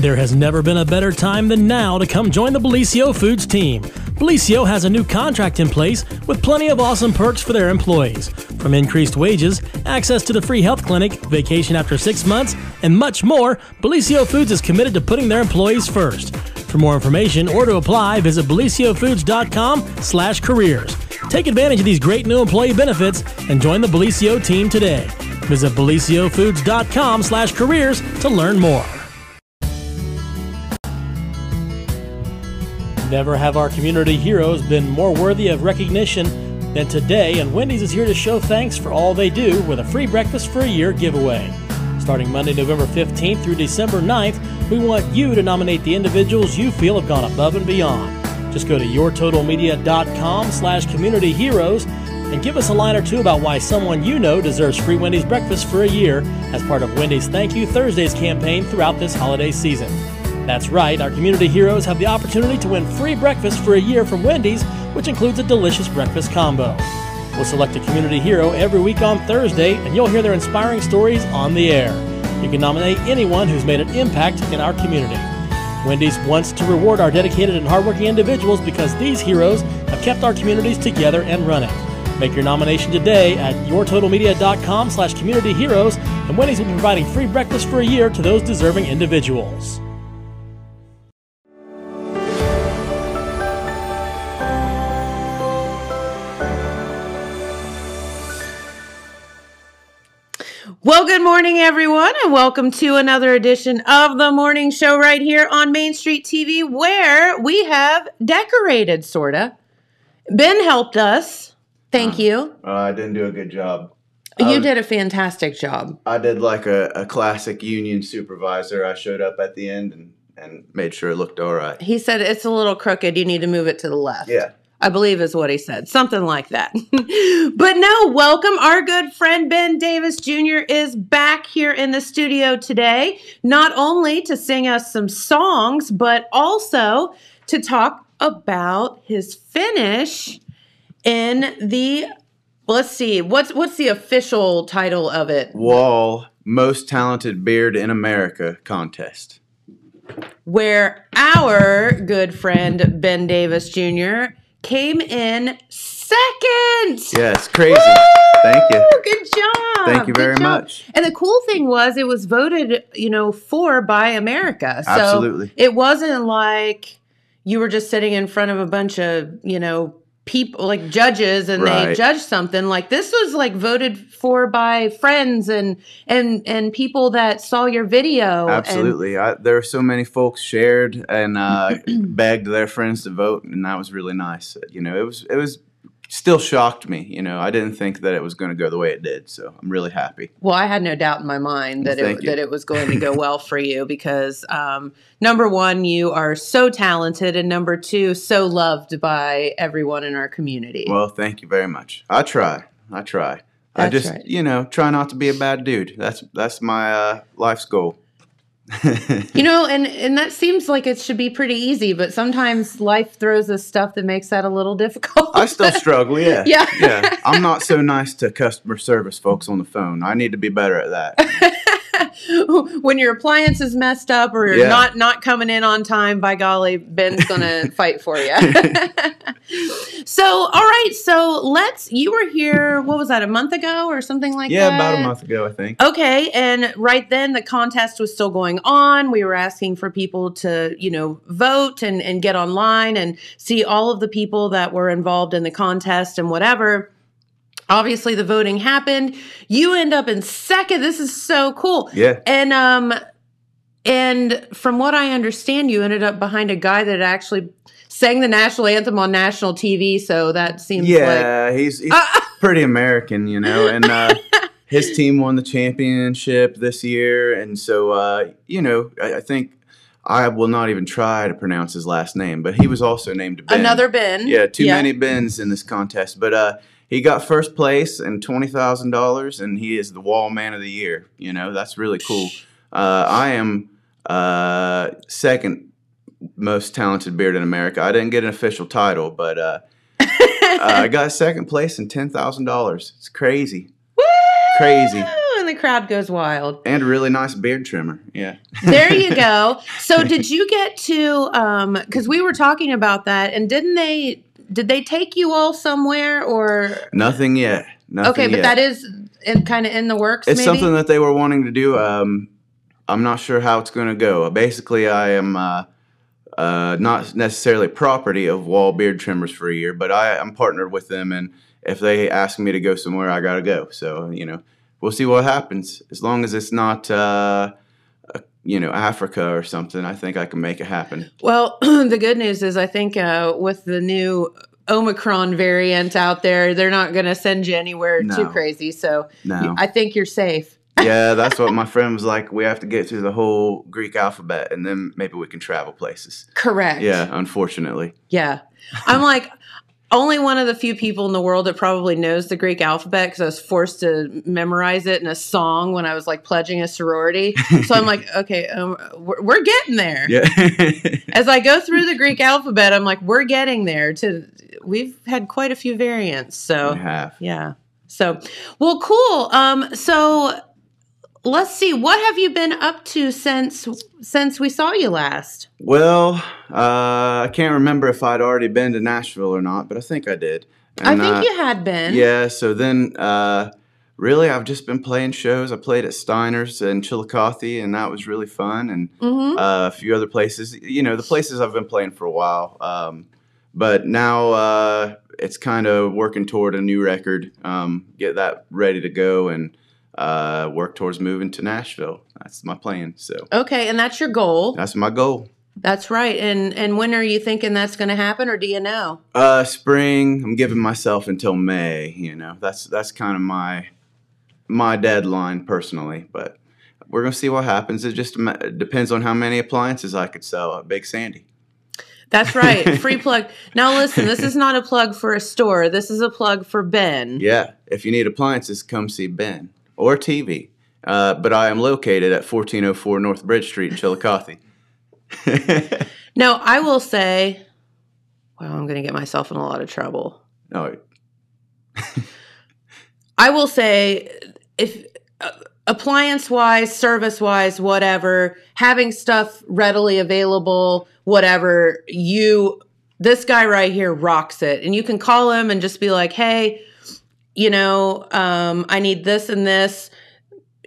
There has never been a better time than now to come join the Bellisio Foods team. Bellisio has a new contract in place with plenty of awesome perks for their employees. From increased wages, access to the free health clinic, vacation after six months, and much more, Bellisio Foods is committed to putting their employees first. For more information or to apply, visit bellisiofoods.com slash careers. Take advantage of these great new employee benefits and join the Bellisio team today. Visit bellisiofoods.com slash careers to learn more. Never have our community heroes been more worthy of recognition than today, and Wendy's is here to show thanks for all they do with a free breakfast for a year giveaway. Starting Monday, November 15th through December 9th, we want you to nominate the individuals you feel have gone above and beyond. Just go to yourtotalmedia.com slash community heroes and give us a line or two about why someone you know deserves free Wendy's breakfast for a year as part of Wendy's Thank You Thursdays campaign throughout this holiday season. That's right, our community heroes have the opportunity to win free breakfast for a year from Wendy's, which includes a delicious breakfast combo. We'll select a community hero every week on Thursday, and you'll hear their inspiring stories on the air. You can nominate anyone who's made an impact in our community. Wendy's wants to reward our dedicated and hardworking individuals because these heroes have kept our communities together and running. Make your nomination today at yourtotalmedia.com slash community heroes, and Wendy's will be providing free breakfast for a year to those deserving individuals. Good morning, everyone, and welcome to another edition of the morning show right here on Main Street TV, where we have decorated, sorta. Ben helped us. Thank you. Uh, I didn't do a good job. You was- did a fantastic job. I did like a, a classic union supervisor. I showed up at the end and, and made sure it looked all right. He said it's a little crooked. You need to move it to the left. Yeah. I believe is what he said. Something like that. but no, welcome. Our good friend Ben Davis Jr. is back here in the studio today, not only to sing us some songs, but also to talk about his finish in the let's see, what's what's the official title of it? Wahl Most Talented Beard in America contest. Where our good friend Ben Davis Jr. came in second. Yes, crazy. Thank you. Good job. Thank you very much. And the cool thing was it was voted, you know, for by America. So Absolutely. it wasn't like you were just sitting in front of a bunch of, you know, people like judges and they judge something like this was like voted for by friends and and and people that saw your video and- Absolutely. I, there were so many folks shared and uh, begged their friends to vote, and that was really nice. You know, it was it was still shocked me. You know, I didn't think that it was going to go the way it did, so I'm really happy. Well, I had no doubt in my mind that Well, it you. that it was going to go well for you because um, number one, you are so talented, and number two, so loved by everyone in our community. Well, thank you very much. I try. I try. I just, right. you know, try not to be a bad dude. That's that's my uh, life's goal. you know, and and that seems like it should be pretty easy, but sometimes life throws us stuff that makes that a little difficult. I still struggle. Yeah. Yeah. Yeah. I'm not so nice to customer service folks on the phone. I need to be better at that. when your appliance is messed up or you're Yeah. not not coming in on time, by golly, Ben's gonna fight for you. so, all right, so let's. You were here. What was that? A month ago or something like yeah, that? Yeah, about a month ago, I think. Okay, and right then the contest was still going on. We were asking for people to, you know, vote and, and get online and see all of the people that were involved in the contest and whatever. Obviously, the voting happened. You end up in second. This is so cool. Yeah. And um, and from what I understand, you ended up behind a guy that actually sang the national anthem on national TV. So that seems like Yeah, he's he's pretty American, you know, and uh, his team won the championship this year, and so uh, you know, I, I think I will not even try to pronounce his last name, but he was also named Ben. another Ben. Yeah, too many Bens in this contest, but uh, he got first place and twenty thousand dollars, and he is the Wahl Man of the Year. You know, that's really cool. Uh, I am uh, second most talented beard in America. I didn't get an official title, but uh, uh, I got second place and ten thousand dollars. It's crazy. Crazy. And the crowd goes wild. And a really nice beard trimmer. Yeah. There you go. So did you get to um cuz we were talking about that and didn't they did they take you all somewhere or Nothing yet. Nothing Okay, but yet. that is kind of in the works It's maybe? something that they were wanting to do. Um, I'm not sure how it's going to go. Basically, I am uh, uh, not necessarily property of Wahl Beard Trimmers for a year, but I, I'm partnered with them, and if they ask me to go somewhere, I got to go. So you know, we'll see what happens. As long as it's not, uh, you know, Africa or something, I think I can make it happen. Well, the good news is I think uh, with the new Omicron variant out there, they're not going to send you anywhere too crazy. So No. I think you're safe. yeah, that's what my friend was like. We have to get through the whole Greek alphabet, and then maybe we can travel places. Correct. Yeah, unfortunately. Yeah. I'm like only one of the few people in the world that probably knows the Greek alphabet because I was forced to memorize it in a song when I was like pledging a sorority. So I'm like, okay, um, we're, we're getting there. Yeah. As I go through the Greek alphabet, I'm like, we're getting there. To we've had quite a few variants. So yeah. So well, cool. Um, so let's see. What have you been up to since since we saw you last? Well, uh, I can't remember if I'd already been to Nashville or not, but I think I did. I think uh, you had been. Yeah, so then uh, really I've just been playing shows. I played at Steiner's in Chillicothe, and that was really fun, and hmm uh, a few other places. You know, the places I've been playing for a while. Um, but now uh, it's kind of working toward a new record, um, get that ready to go, and uh, work towards moving to Nashville. That's my plan. So Okay, and that's your goal. that's my goal. That's right. And and when are you thinking that's going to happen, or do you know? Uh, spring. I'm giving myself until May. You know, that's that's kind of my my deadline personally. But we're gonna see what happens. It just depends on how many appliances I could sell at Big Sandy. That's right. Free plug. Now listen, this is not a plug for a store. This is a plug for Ben. Yeah, if you need appliances, come see Ben or TV. Uh, but I am located at 1404 North Bridge Street in Chillicothe. Now I will say, well, I'm going to get myself in a lot of trouble. oh, I will say, if uh, appliance wise, service wise, whatever, having stuff readily available, whatever, you, this guy right here rocks it. And you can call him and just be like, hey, you know, um, I need this and this.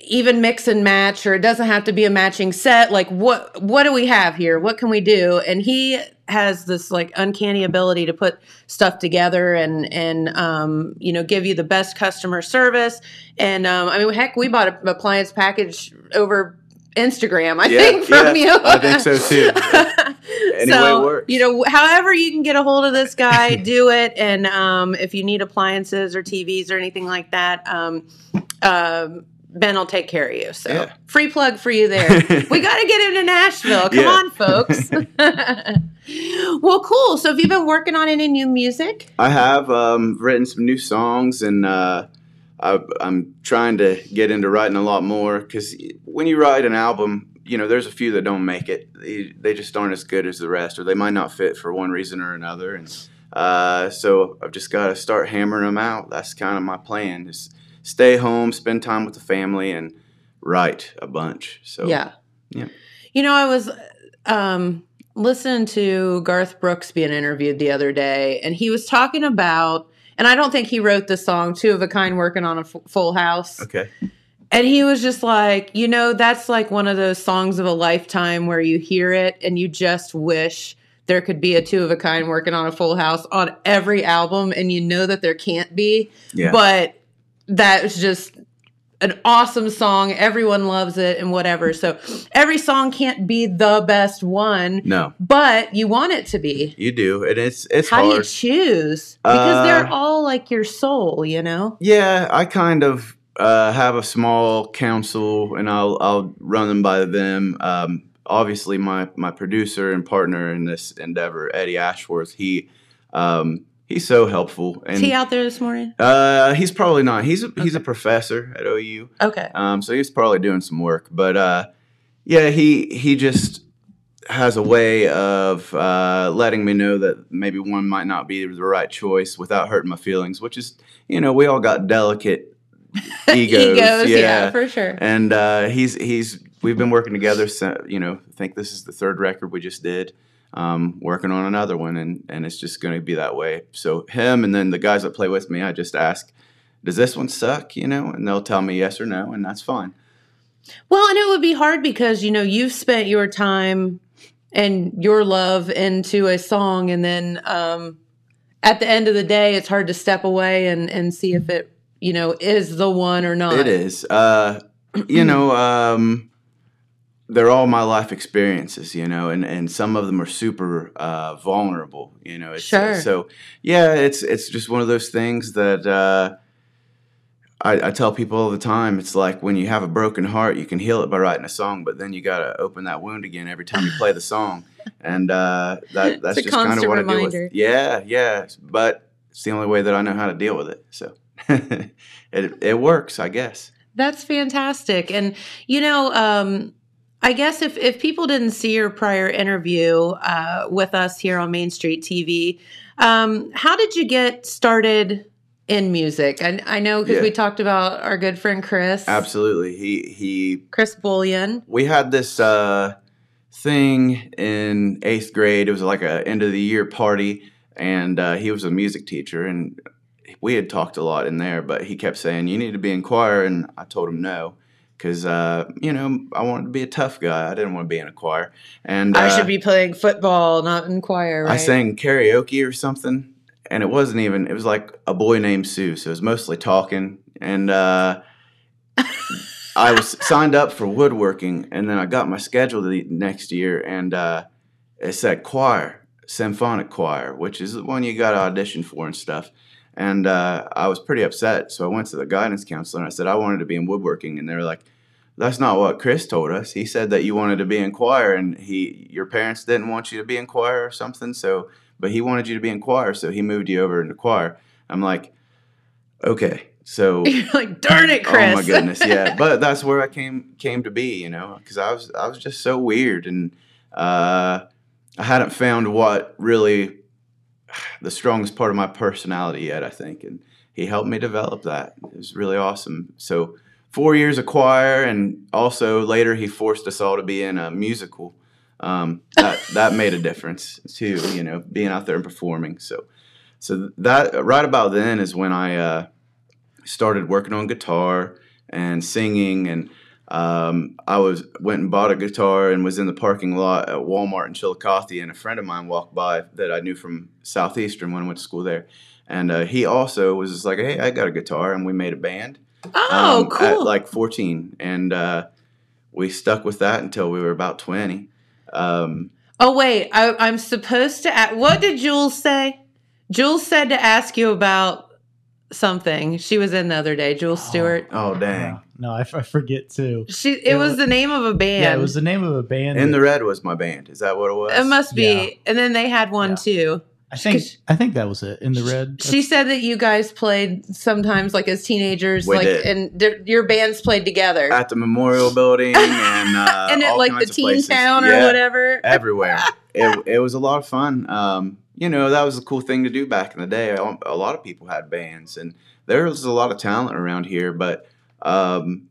Even mix and match, or it doesn't have to be a matching set. Like, what what do we have here? What can we do? And he has this like uncanny ability to put stuff together and and um, you know give you the best customer service. And um, I mean, heck, we bought an appliance package over Instagram. I Yeah, think from yeah, you. I think so, too. Any so works. you know, however you can get a hold of this guy, do it. And um, if you need appliances or TVs or anything like that, um, um, Ben will take care of you. So Yeah. free plug for you there. we got to get him to Nashville. Come Yeah. on, folks. well, cool. So have you been working on any new music? I have um, written some new songs, and uh, I'm trying to get into writing a lot more. Because when you write an album, you know, there's a few that don't make it. They, they just aren't as good as the rest, or they might not fit for one reason or another. And uh, so I've just got to start hammering them out. That's kind of my plan: is stay home, spend time with the family, and write a bunch. So yeah. yeah. You know, I was um, listening to Garth Brooks being interviewed the other day, and he was talking about, and I don't think he wrote the song Two of a Kind Working on a F- Full House. Okay. And he was just like, you know, that's like one of those songs of a lifetime where you hear it and you just wish there could be a two of a kind working on a full house on every album. And you know that there can't be. Yeah. But that was just an awesome song. Everyone loves it and whatever. So every song can't be the best one, no, but you want it to be. you do, and it's it's How do you choose? Because they're Uh, all like your soul, you know? Yeah, I kind of uh, have a small council, and I'll I'll run them by them. Um, obviously, my my producer and partner in this endeavor, Eddie Ashworth, he um, he's so helpful, Is he out there this morning? uh, he's probably not. He's a, he's a professor at OU, Okay. um, so he's probably doing some work. But uh, yeah, he he just has a way of uh, letting me know that maybe one might not be the right choice without hurting my feelings. Which is, you know, we all got delicate egos. Egos, yeah. yeah. for sure. and uh, he's he's we've been working together. So, you know, I think this is the third record we just did. Um, working on another one, and and it's just going to be that way. So him and then the guys that play with me, I just ask, does this one suck? You know, and they'll tell me yes or no, and that's fine. Well, and it would be hard because you know you've spent your time and your love into a song, and then um, at the end of the day, it's hard to step away and and see if it you know is the one or not. It is. Uh, you know, um, they're all my life experiences, you know, and, and some of them are super uh, vulnerable, you know. It's, Sure. So yeah, it's it's just one of those things that uh, I, I tell people all the time. It's like when you have a broken heart, you can heal it by writing a song, but then you got to open that wound again every time you play the song, and uh, that that's just kind of what I deal with. Yeah, yeah, but it's the only way that I know how to deal with it. So it it works, I guess. That's fantastic. And you know, um, I guess if if people didn't see your prior interview uh, with us here on Main Street TV, um, how did you get started in music? I, I know because Yeah. we talked about our good friend Chris, Absolutely. He he Chris Bullion. we had this uh thing in 8th grade. It was like a end of the year party and uh, he was a music teacher and we had talked a lot in there, but he kept saying you need to be in choir and I told him no cuz uh you know, I wanted to be a tough guy. I didn't want to be in a choir. And I uh, should be playing football, not in choir. Right? I sang karaoke or something, and it wasn't even. It was like a boy named Sue, so it was mostly talking. And uh, I was signed up for woodworking, and then I got my schedule the next year, and uh, it said choir, symphonic choir, which is the one you got to audition for and stuff. And uh, I was pretty upset, so I went to the guidance counselor and I said I wanted to be in woodworking, and they were like, "That's not what Chris told us. He said that you wanted to be in choir, and he your parents didn't want you to be in choir or something. So, but he wanted you to be in choir, so he moved you over into choir." I'm like, "Okay." So You're like, darn it, Chris. Oh my goodness, yeah. But that's where I came came to be, you know, because I was I was just so weird, and uh, I hadn't found what really the strongest part of my personality yet. I think, and he helped me develop that. It was really awesome. So four years of choir, and also later he forced us all to be in a musical. Um, that that made a difference too, you know, being out there and performing. So, so that right about then is when I. Uh, started working on guitar and singing and um, I was went and bought a guitar and was in the parking lot at Walmart in Chillicothe and a friend of mine walked by that I knew from Southeastern when I went to school there and uh, he also was just like hey I got a guitar and we made a band oh, um, cool. at like 14 and uh, we stuck with that until we were about 20 um, oh, wait. I, I'm supposed to. a what did Jules say? Jules said to ask you about something. She was in the other day. Jules Oh. Stewart. oh dang Yeah. No, I, f- I forget too. She. It It was wa- the name of a band. Yeah, it was the name of a band. in the red was my band is that what it was It must be. Yeah. And then they had one Yeah. too. I think 'cause- I think that was it. In the red. She said that you guys played sometimes, like as teenagers, We like did. and th- your bands played together, at the memorial building and uh, and at all like the kinds of Teen places. Town or Yeah. whatever. everywhere. it, it was a lot of fun. Um, you know, that was a cool thing to do back in the day. A lot of people had bands, and there was a lot of talent around here. But um,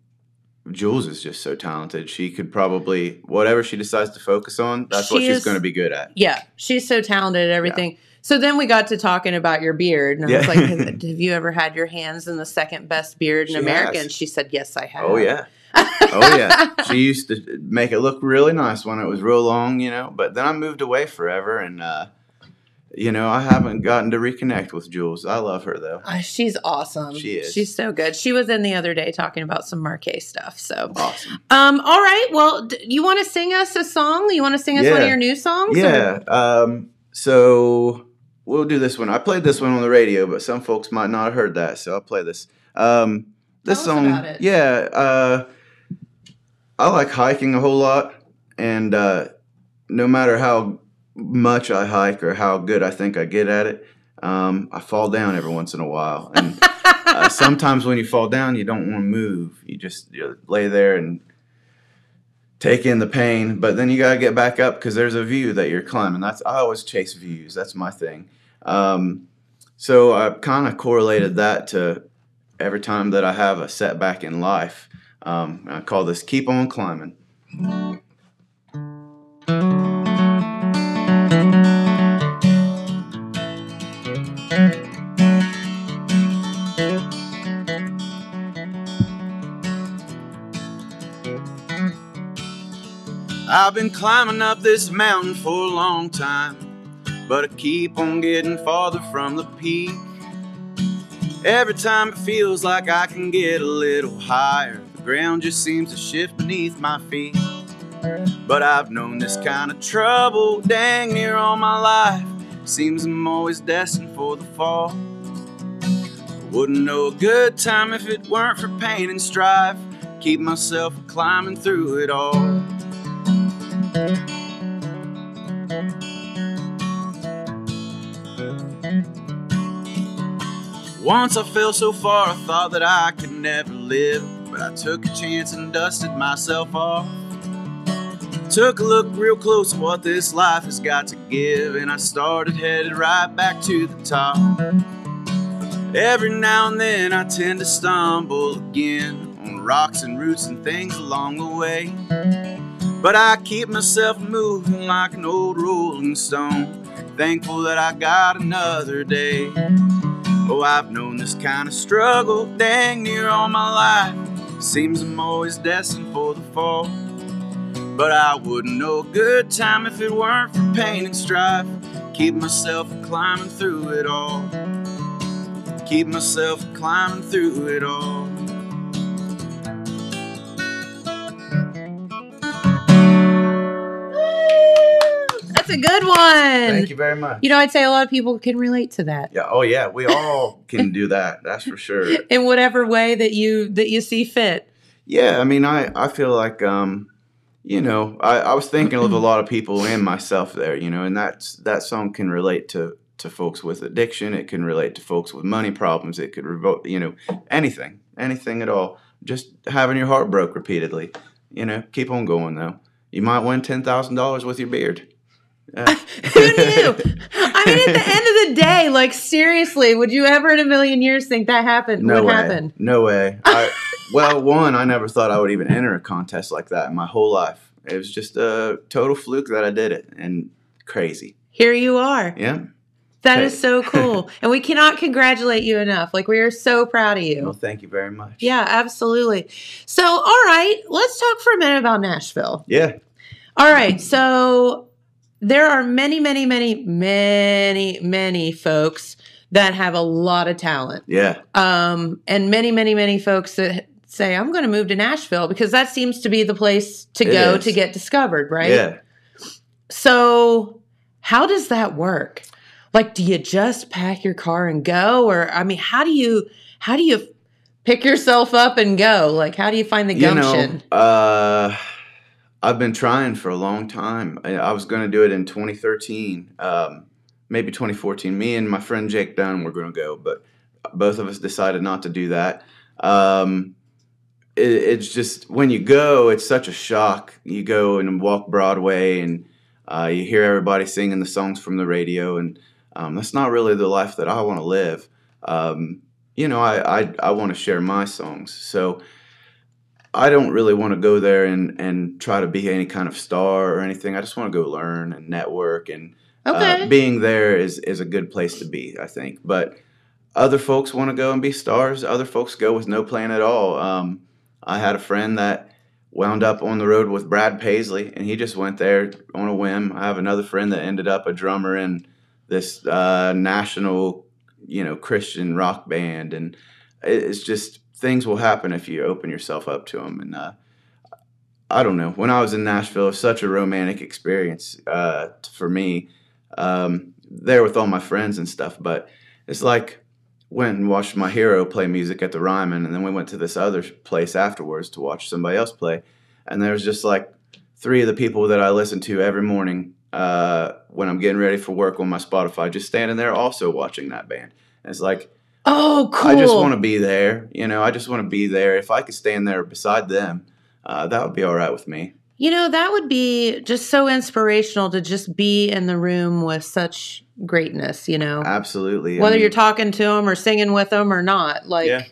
Jules is just so talented. She could probably whatever she decides to focus on, that's what she's is- going to be good at. Yeah, she's so talented at everything. So then we got to talking about your beard, and I was Yeah. like, "Have have you ever had your hands in the second best beard in She America?" has. And she said, "Yes, I have." Oh yeah. oh yeah, she used to make it look really nice when it was real long, you know. But then I moved away forever, and uh, you know I haven't gotten to reconnect with Jules. I love her though. Uh, she's awesome. She is. She's so good. She was in the other day talking about some Marquet stuff. So, Awesome. um, all right. Well, d- you want to sing us a song? You want to sing us one of your new songs? Yeah. Um, so we'll do this one. I played this one on the radio, but some folks might not have heard that, so I'll play this. Um, this song, yeah. Uh, I like hiking a whole lot, and uh, no matter how much I hike or how good I think I get at it, um, I fall down every once in a while. And uh, sometimes when you fall down, you don't want to move. You just you lay there and take in the pain, but then you gotta get back up because there's a view that you're climbing. That's I always chase views. That's my thing. Um, so I kind of correlated that to every time that I have a setback in life. Um, I call this "Keep on Climbing." I've been climbing up this mountain for a long time, but I keep on getting farther from the peak. Every time it feels like I can get a little higher, the ground just seems to shift beneath my feet. But I've known this kind of trouble dang near all my life. Seems I'm always destined for the fall. Wouldn't know a good time if it weren't for pain and strife. Keep myself climbing through it all. Once I fell so far, I thought that I could never live. But I took a chance and dusted myself off. Took a look real close at what this life has got to give, and I started headed right back to the top. Every now and then I tend to stumble again on rocks and roots and things along the way. But I keep myself moving like an old rolling stone, thankful that I got another day. Oh, I've known this kind of struggle dang near all my life. Seems I'm always destined for the fall. But I wouldn't know a good time if it weren't for pain and strife. Keep myself climbing through it all. Keep myself climbing through it all. That's a good one. Thank you very much. You know, I'd say a lot of people can relate to that Yeah. Oh, yeah. We all can do that. That's for sure. in whatever way that you that you see fit. Yeah. I mean, I I feel like um, you know, I, I was thinking of a lot of people and myself there. You know, and that's that song can relate to to folks with addiction. It can relate to folks with money problems. It could revolt. You know, anything, anything at all. Just having your heart broke repeatedly. You know, keep on going though. You might win ten thousand dollars with your beard. Uh, Who knew? I mean, at the end of the day, like seriously, would you ever in a million years think that happened? No would way. happen? No way. I, well, one, I never thought I would even enter a contest like that in my whole life. It was just a total fluke that I did it, and crazy. Here you are. Yeah. That is so cool, and we cannot congratulate you enough. Like we are so proud of you. Well, thank you very much. Yeah, absolutely. So, all right, let's talk for a minute about Nashville. Yeah. All right, so there are many, many, many, many, many folks that have a lot of talent. Yeah. um, and many, many, many folks that say, "I'm going to move to Nashville because that seems to be the place to It go is. to get discovered." Right? Yeah. So, how does that work? Like, do you just pack your car and go, or I mean, how do you how do you pick yourself up and go? Like, how do you find the You know, gumption? uh, I've been trying for a long time. I, was going to do it in 2013, um, maybe 2014. Me and my friend Jake Dunn were going to go, but both of us decided not to do that. Um, it, it's just when you go, it's such a shock. You go and walk Broadway, and uh, you hear everybody singing the songs from the radio, and um, that's not really the life that I want to live. Um, you know, I I, I want to share my songs, so. I don't really want to go there and, and try to be any kind of star or anything. I just want to go learn and network and Okay. uh, being there is, is a good place to be, I think. But other folks want to go and be stars. Other folks go with no plan at all. Um, I had a friend that wound up on the road with Brad Paisley, and he just went there on a whim. I have another friend that ended up a drummer in this uh, national, you know, Christian rock band, and it's just things will happen if you open yourself up to them. And uh, I don't know. When I was in Nashville, it was such a romantic experience uh, for me. Um, there with all my friends and stuff, but it's like went and watched my hero play music at the Ryman, and then we went to this other place afterwards to watch somebody else play, and there was just like three of the people that I listen to every morning uh, when I'm getting ready for work on my Spotify, just standing there also watching that band. And it's like oh, cool. I just want to be there, you know. I just want to be there. If I could stand there beside them, uh, that would be all right with me. You know, that would be just so inspirational to just be in the room with such greatness, you know. Absolutely. I Whether mean, you're talking to them or singing with them or not. Like Yeah.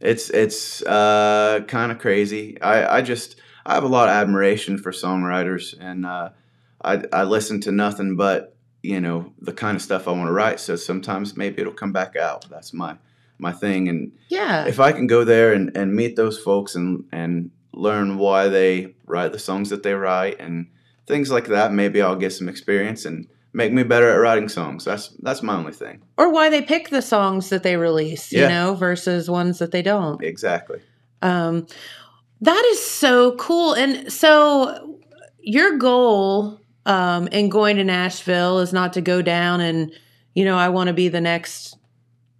It's it's uh, kind of crazy. I, I just I have a lot of admiration for songwriters, and uh, I I listen to nothing but you know the kind of stuff I want to write. So sometimes maybe it'll come back out. That's my my thing. And Yeah. if I can go there and, and meet those folks and and learn why they write the songs that they write and things like that, maybe I'll get some experience and make me better at writing songs. That's that's my only thing. or why they pick the songs that they release, you Yeah. know, versus ones that they don't. Exactly. Um, that is so cool. And so, your goal um, in going to Nashville is not to go down and, you know, I want to be the next.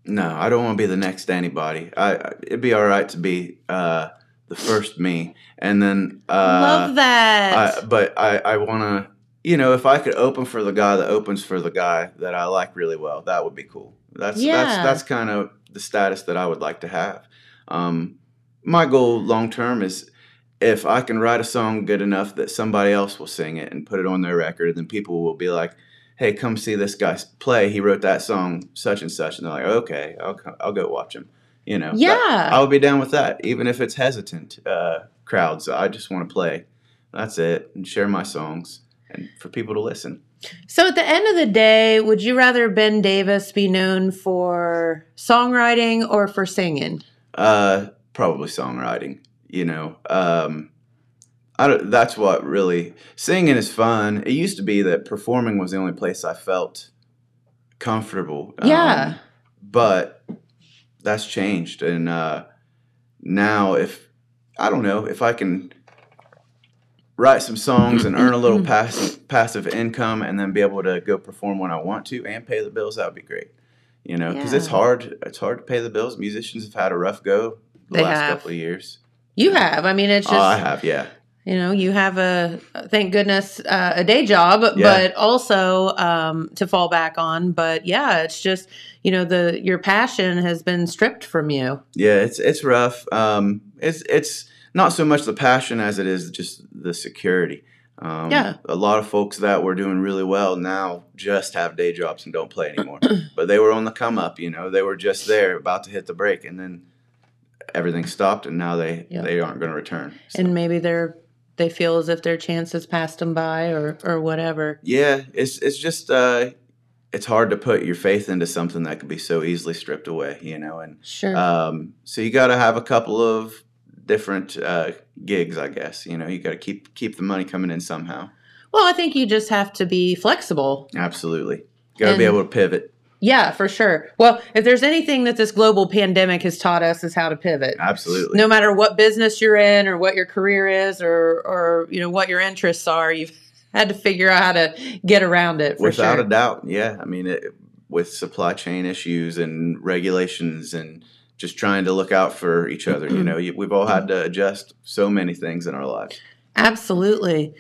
No, I don't want to be the next anybody. I I- it'd be all right to be uh, the first me, and then uh, Love that. I, but I I want to you know if I could open for the guy that opens for the guy that I like really well, that would be cool. That's Yeah. that's that's kind of the status that I would like to have. Um, my goal long term is if I can write a song good enough that somebody else will sing it and put it on their record, then people will be like, "Hey, come see this guy play. He wrote that song, such and such," and they're like, "Okay, I'll co- I'll go watch him." You know, yeah. I would be down with that, even if it's hesitant uh, crowds. I just want to play. That's it, and share my songs, and for people to listen. So at the end of the day, would you rather Ben Davis be known for songwriting or for singing? Uh, probably songwriting. You know, um, I don't, that's what really singing is fun. It used to be that performing was the only place I felt comfortable. um, Yeah. but that's changed, and uh, now if I don't know if I can write some songs and earn a little passive passive income, and then be able to go perform when I want to and pay the bills, that would be great. You know, because it's hard. It's hard to pay the bills. Musicians have had a rough go the They last have. couple of years. You have. I mean, it's just. Oh, I have, yeah. you know you have a thank goodness uh, a day job Yeah. but also um, to fall back on but yeah it's just you know the your passion has been stripped from you Yeah, it's it's rough. Um, it's it's not so much the passion as it is just the security. Um, Yeah. a lot of folks that were doing really well now just have day jobs and don't play anymore. but they were on the come up, you know. They were just there, about to hit the break, and then everything stopped, and now they Yeah. they aren't going to return. So, and maybe they're they feel as if their chances passed them by or or whatever yeah, it's it's just uh, it's hard to put your faith into something that could be so easily stripped away, you know, and sure Um, so you got to have a couple of different uh, gigs, I guess. You know, you got to keep keep the money coming in somehow. well i think you just have to be flexible Absolutely, got to be able to pivot. Yeah for sure well if there's anything that this global pandemic has taught us is how to pivot Absolutely, no matter what business you're in or what your career is or or you know what your interests are you've had to figure out how to get around it without sure a doubt. Yeah, I mean, it, with supply chain issues and regulations and just trying to look out for each other. You know, you, we've all had to adjust so many things in our lives. absolutely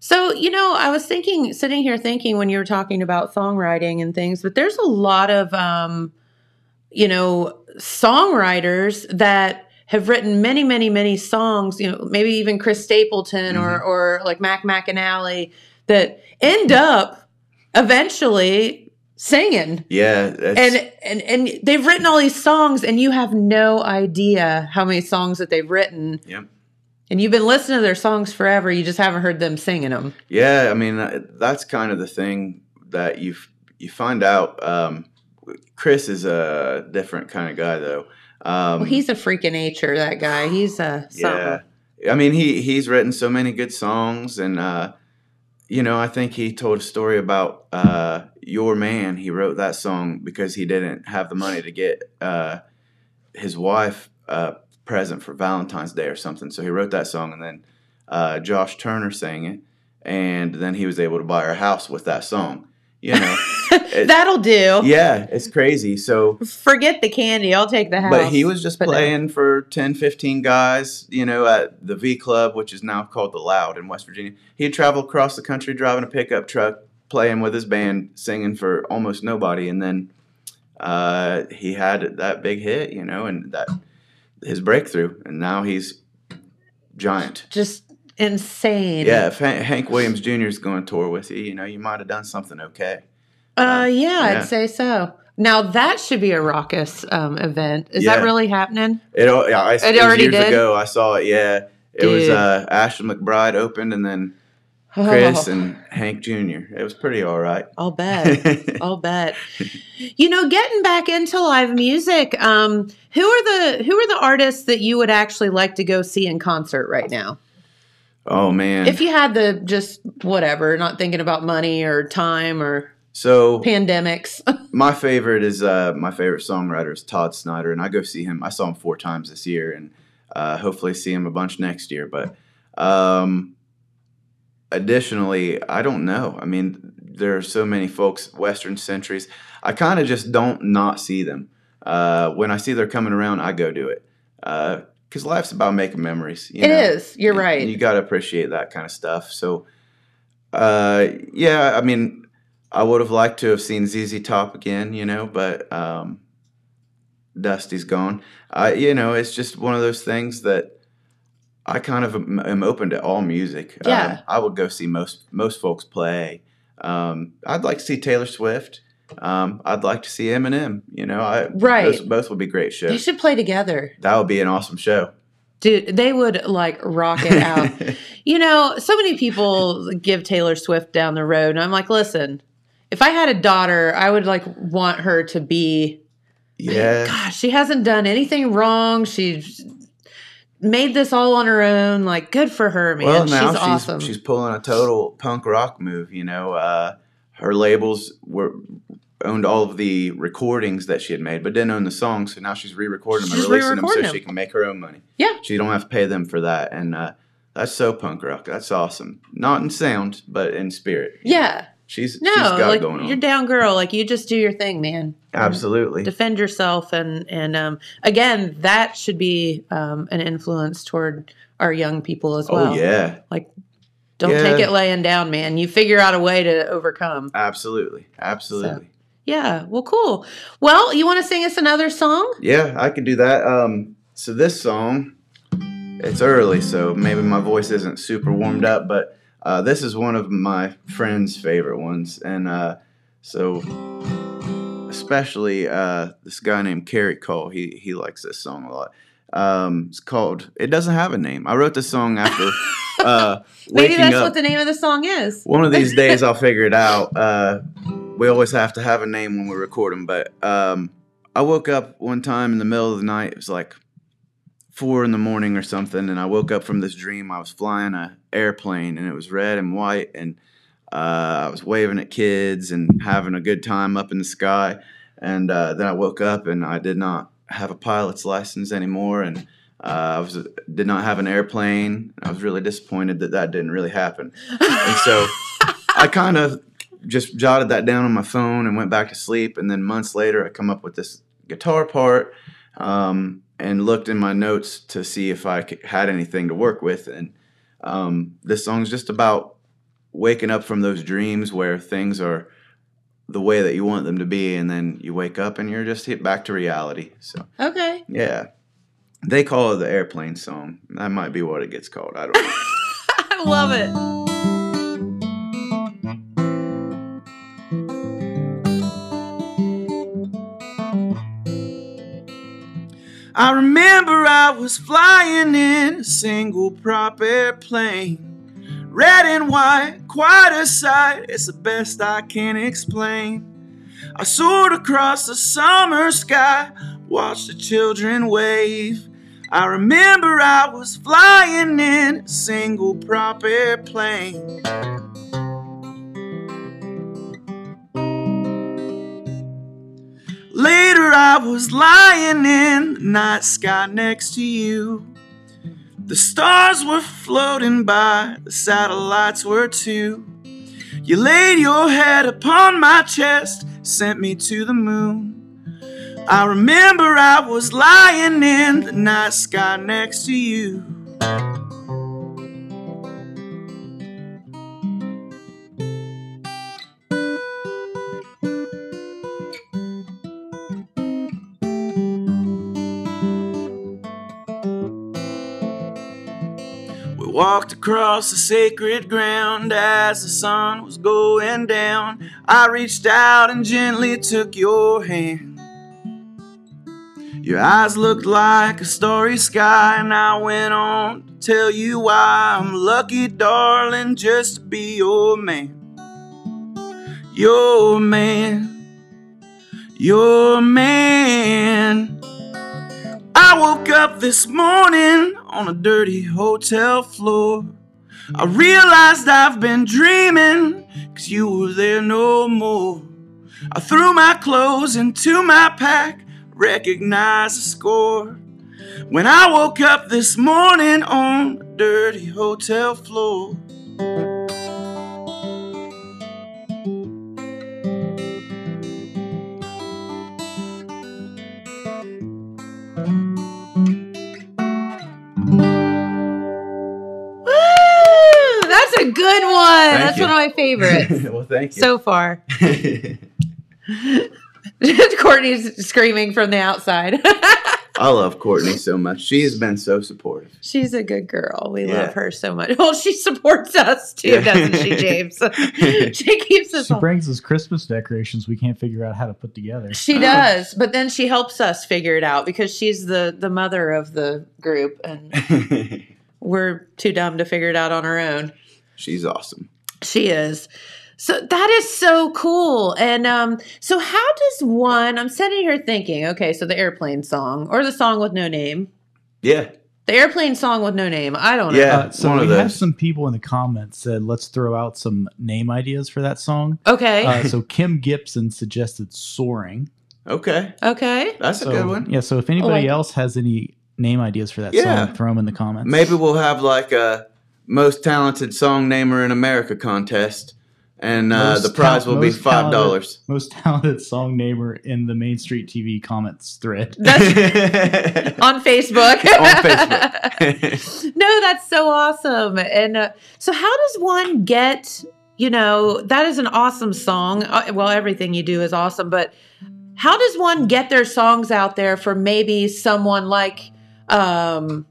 so you know i was thinking sitting here thinking when you were talking about songwriting and things but there's a lot of um you know songwriters that have written many many many songs you know maybe even chris stapleton or or like mac mcanally that end up eventually singing. Yeah, and and and they've written all these songs and you have no idea how many songs that they've written. Yep. And you've been listening to their songs forever you just haven't heard them singing them Yeah, I mean that's kind of the thing that you you find out. Um, Chris is a different kind of guy, though. Um, well he's a freak of nature that guy he's a yeah. I mean he he's written so many good songs, and uh, you know I think he told a story about uh, your man. He wrote that song because he didn't have the money to get uh, his wife present for Valentine's Day or something. So he wrote that song, and then uh, Josh Turner sang it, and then he was able to buy her house with that song. You know, It- that'll do yeah, it's crazy. So forget the candy i'll take the house but he was just But no. playing for 10, 15 guys, you know, at the V Club, which is now called the Loud in West Virginia. He'd travel across the country driving a pickup truck, playing with his band, singing for almost nobody. And then uh, he had that big hit, you know, and that his breakthrough. And now he's giant. just insane Yeah, if Han- Hank Williams Jr. is going to tour with you, you know, you might have done something okay. Uh, yeah, yeah. I'd say so. Now that should be a raucous um, event. Is Yeah. that really happening? It, yeah, I, it, It already years did? ago. I saw it. Yeah, it was uh, Ashley McBryde opened, and then Chris Oh, and Hank Jr. It was pretty all right. I'll bet. I'll bet. You know, getting back into live music, um, who are the who are the artists that you would actually like to go see in concert right now? oh man. If you had the just whatever, not thinking about money or time or so pandemics. my favorite is uh, my favorite songwriter is Todd Snider, and I go see him. I saw him four times this year, and uh, hopefully see him a bunch next year. But um, additionally, I don't know. I mean, there are so many folks, Western Centuries. I kind of just don't not see them. Uh, when I see they're coming around, I go do it because life's about making memories. You It know? is. You're And- right. and you got to appreciate that kind of stuff. So, uh, yeah, I mean, I would have liked to have seen ZZ Top again, you know, but um, Dusty's gone. I, you know, it's just one of those things that I kind of am, am open to all music. Yeah. Um, I would go see most most folks play. Um, I'd like to see Taylor Swift. Um, I'd like to see Eminem. You know, I Right. Those, both would be great shows. they should play together. That would be an awesome show. Dude, they would like rock it out. You know, so many people give Taylor Swift down the road, and I'm like, listen, if I had a daughter, I would like want her to be. yeah. Gosh, she hasn't done anything wrong. She's made this all on her own. Like, good for her, man. Well, now she's, she's awesome. she's pulling a total punk rock move. You know, uh, her labels were owned all of the recordings that she had made, but didn't own the songs. So now she's re-recording them and She's releasing them so re-recording she can make her own money. Yeah. she don't have to pay them for that, and uh, that's so punk rock. That's awesome. Not in sound, but in spirit. yeah. She's No, she's got like going you're down, girl. Like you just do your thing, man. Absolutely. defend yourself and and um, again that should be um, an influence toward our young people as well oh yeah, like don't Yeah. take it laying down man you figure out a way to overcome absolutely, absolutely. yeah well cool well you want to sing us another song Yeah, I could do that. Um, so this song, it's early, so maybe my voice isn't super warmed up, but uh, this is one of my friend's favorite ones, and uh, so especially uh, this guy named Kerry Cole, he he likes this song a lot. Um, it's called. It doesn't have a name. I wrote this song after uh, maybe that's up. what the name of the song is One of these days I'll figure it out. Uh, we always have to have a name when we record them, but um, I woke up one time in the middle of the night. It was like four in the morning or something, and I woke up from this dream. I was flying a airplane, and it was red and white, and uh, I was waving at kids and having a good time up in the sky. And uh, then I woke up, and I did not have a pilot's license anymore, and uh, I was did not have an airplane. I was really disappointed that that didn't really happen. And so I kind of just jotted that down on my phone and went back to sleep. And then months later, I come up with this guitar part um, and looked in my notes to see if I had anything to work with. And um, this song's just about waking up from those dreams where things are the way that you want them to be, and then you wake up and you're just hit back to reality. So okay yeah. They call it the airplane song. That might be what it gets called. I don't know. i love it I remember I was flying in a single prop airplane. Red and white, quite a sight, it's the best I can explain. I soared across the summer sky, watched the children wave. I remember I was flying in a single prop airplane. Later, I was lying in the night sky next to you. The stars were floating by, the satellites were too. You laid your head upon my chest, sent me to the moon. I remember I was lying in the night sky next to you. Walked across the sacred ground as the sun was going down. I reached out and gently took your hand. Your eyes looked like a starry sky, and I went on to tell you why I'm lucky, darling, just to be your man. Your man. Your man. I woke up this morning on a dirty hotel floor. I realized I've been dreaming, cause you were there no more. I threw my clothes into my pack, recognized the score. When I woke up this morning on a dirty hotel floor. Good one. That's you. one of my favorites well, thank you. so far. Courtney's screaming from the outside. I love Courtney so much. She has been so supportive. She's a good girl. We Yeah. love her so much. Well, she supports us too, Yeah. doesn't she, James? she keeps us. She all- brings us Christmas decorations we can't figure out how to put together. She does, but then she helps us figure it out because she's the the mother of the group, and we're too dumb to figure it out on our own. She's awesome. She is. So that is so cool. And um, so how does one? I'm sitting here thinking, okay, so the airplane song or the song with no name, Yeah. the airplane song with no name. I don't know. Yeah. Uh, so we have some people in the comments said let's throw out some name ideas for that song. Okay. Uh, so Kim Gibson suggested "Soaring." Okay. okay. That's So, a good one. Yeah. So if anybody like it. else has any name ideas for that Yeah. song, throw them in the comments. Maybe we'll have like a most talented song namer in America contest, and uh, the prize tal- will be five dollars. Most talented song namer in the Main Street TV comments thread. That's On on Facebook. On Facebook. no, that's so awesome. And uh, so, how does one get? You know, that is an awesome song. Uh, well, everything you do is awesome, but how does one get their songs out there for maybe someone like, um,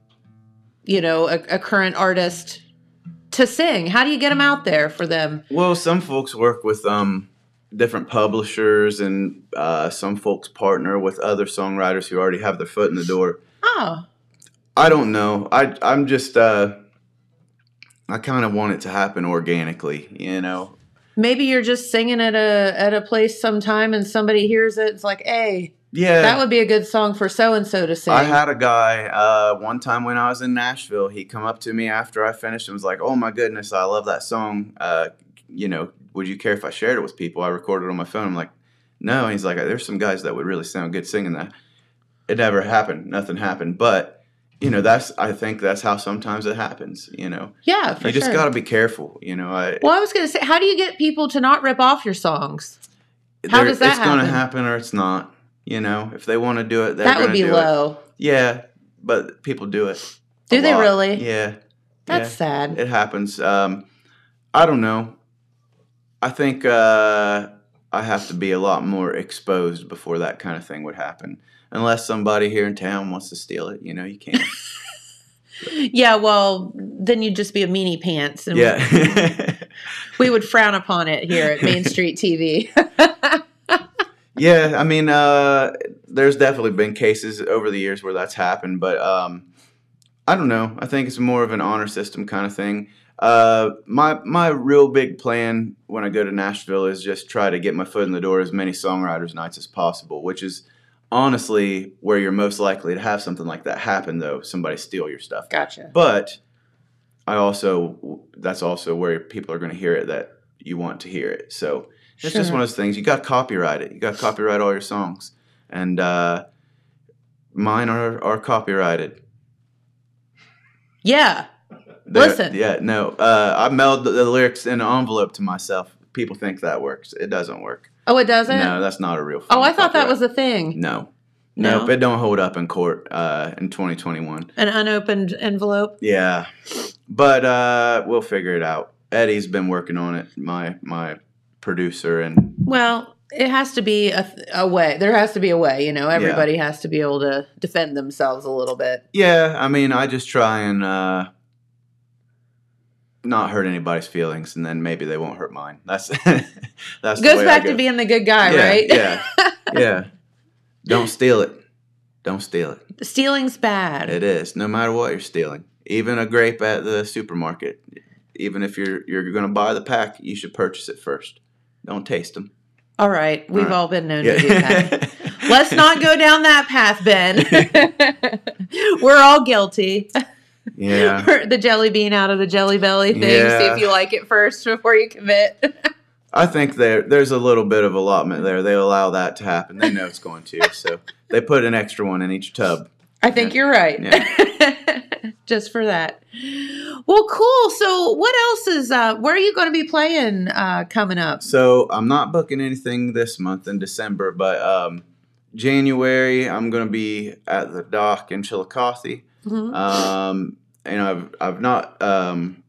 you know, a, a current artist to sing? How do you get them out there for them? well, some folks work with um different publishers, and uh, some folks partner with other songwriters who already have their foot in the door. Oh, I don't know. I I'm just uh I kind of want it to happen organically, you know. maybe you're just singing at a at a place sometime, and somebody hears it. It's like, hey, Yeah. that would be a good song for so and so to sing. I had a guy uh, one time when I was in Nashville. He come up to me after I finished and was like, "Oh my goodness, I love that song. Uh, you know, would you care if I shared it with people? I recorded it on my phone." I'm like, "No." And he's like, "There's some guys that would really sound good singing that." It never happened. Nothing happened. But you know, that's I think that's how sometimes it happens. You know, yeah, for you just sure. got to be careful. You know, I, Well, I was going to say, how do you get people to not rip off your songs? how does that It's going to happen or it's not. You know, if they want to do it, that would be do it. low. Yeah, but people do it. Do they lot. really? Yeah. That's yeah. sad. It happens. Um, I don't know. I think uh, I have to be a lot more exposed before that kind of thing would happen. Unless somebody here in town wants to steal it, you know, you can't. Yeah, well, then you'd just be a meanie pants, and yeah. we would frown upon it here at Main Street TV. yeah, I mean, uh, there's definitely been cases over the years where that's happened, but um, I don't know. I think it's more of an honor system kind of thing. Uh, my my real big plan when I go to Nashville is just try to get my foot in the door as many songwriters nights as possible, which is honestly where you're most likely to have something like that happen. Though somebody steal your stuff, gotcha. but I also that's also where people are going to hear it that you want to hear it. So it's just one of those things. You got to copyright it. You got to copyright all your songs, and uh, mine are are copyrighted. Yeah. They're- Listen. yeah, no, uh, I mailed the, the lyrics in an envelope to myself. People think that works. It doesn't work. Oh, it doesn't? No, that's not a real. oh, I thought that was a thing. no. No? Nope, it don't hold up in court uh, in 2021. An unopened envelope. Yeah, but uh, we'll figure it out. Eddie's been working on it. My my producer and Well, it has to be a, a way. There has to be a way. You know, everybody has to be able to defend themselves a little bit. yeah, I mean, I just try and uh, not hurt anybody's feelings, and then maybe they won't hurt mine. That's that's Goes back go. to being the good guy, yeah, right? Yeah, yeah. Don't steal it. Don't steal it. Stealing's bad. It is. No matter what you're stealing, even a grape at the supermarket, even if you're you're going to buy the pack, you should purchase it first. Don't taste them. All right, we've All right. all been known to do that. Let's not go down that path, Ben. We're all guilty. Yeah. the jelly bean out of the jelly belly thing. See if you like it first before you commit. I think there there's a little bit of allotment there. They allow that to happen. They know it's going to, so they put an extra one in each tub. I think you're right. Just for that. Well, cool. So, what else is? uh Where are you going to be playing uh coming up? So I'm not booking anything this month in December, but um, January I'm going to be at the dock in Chillicothe. Mhm. Um, and I've I've not um,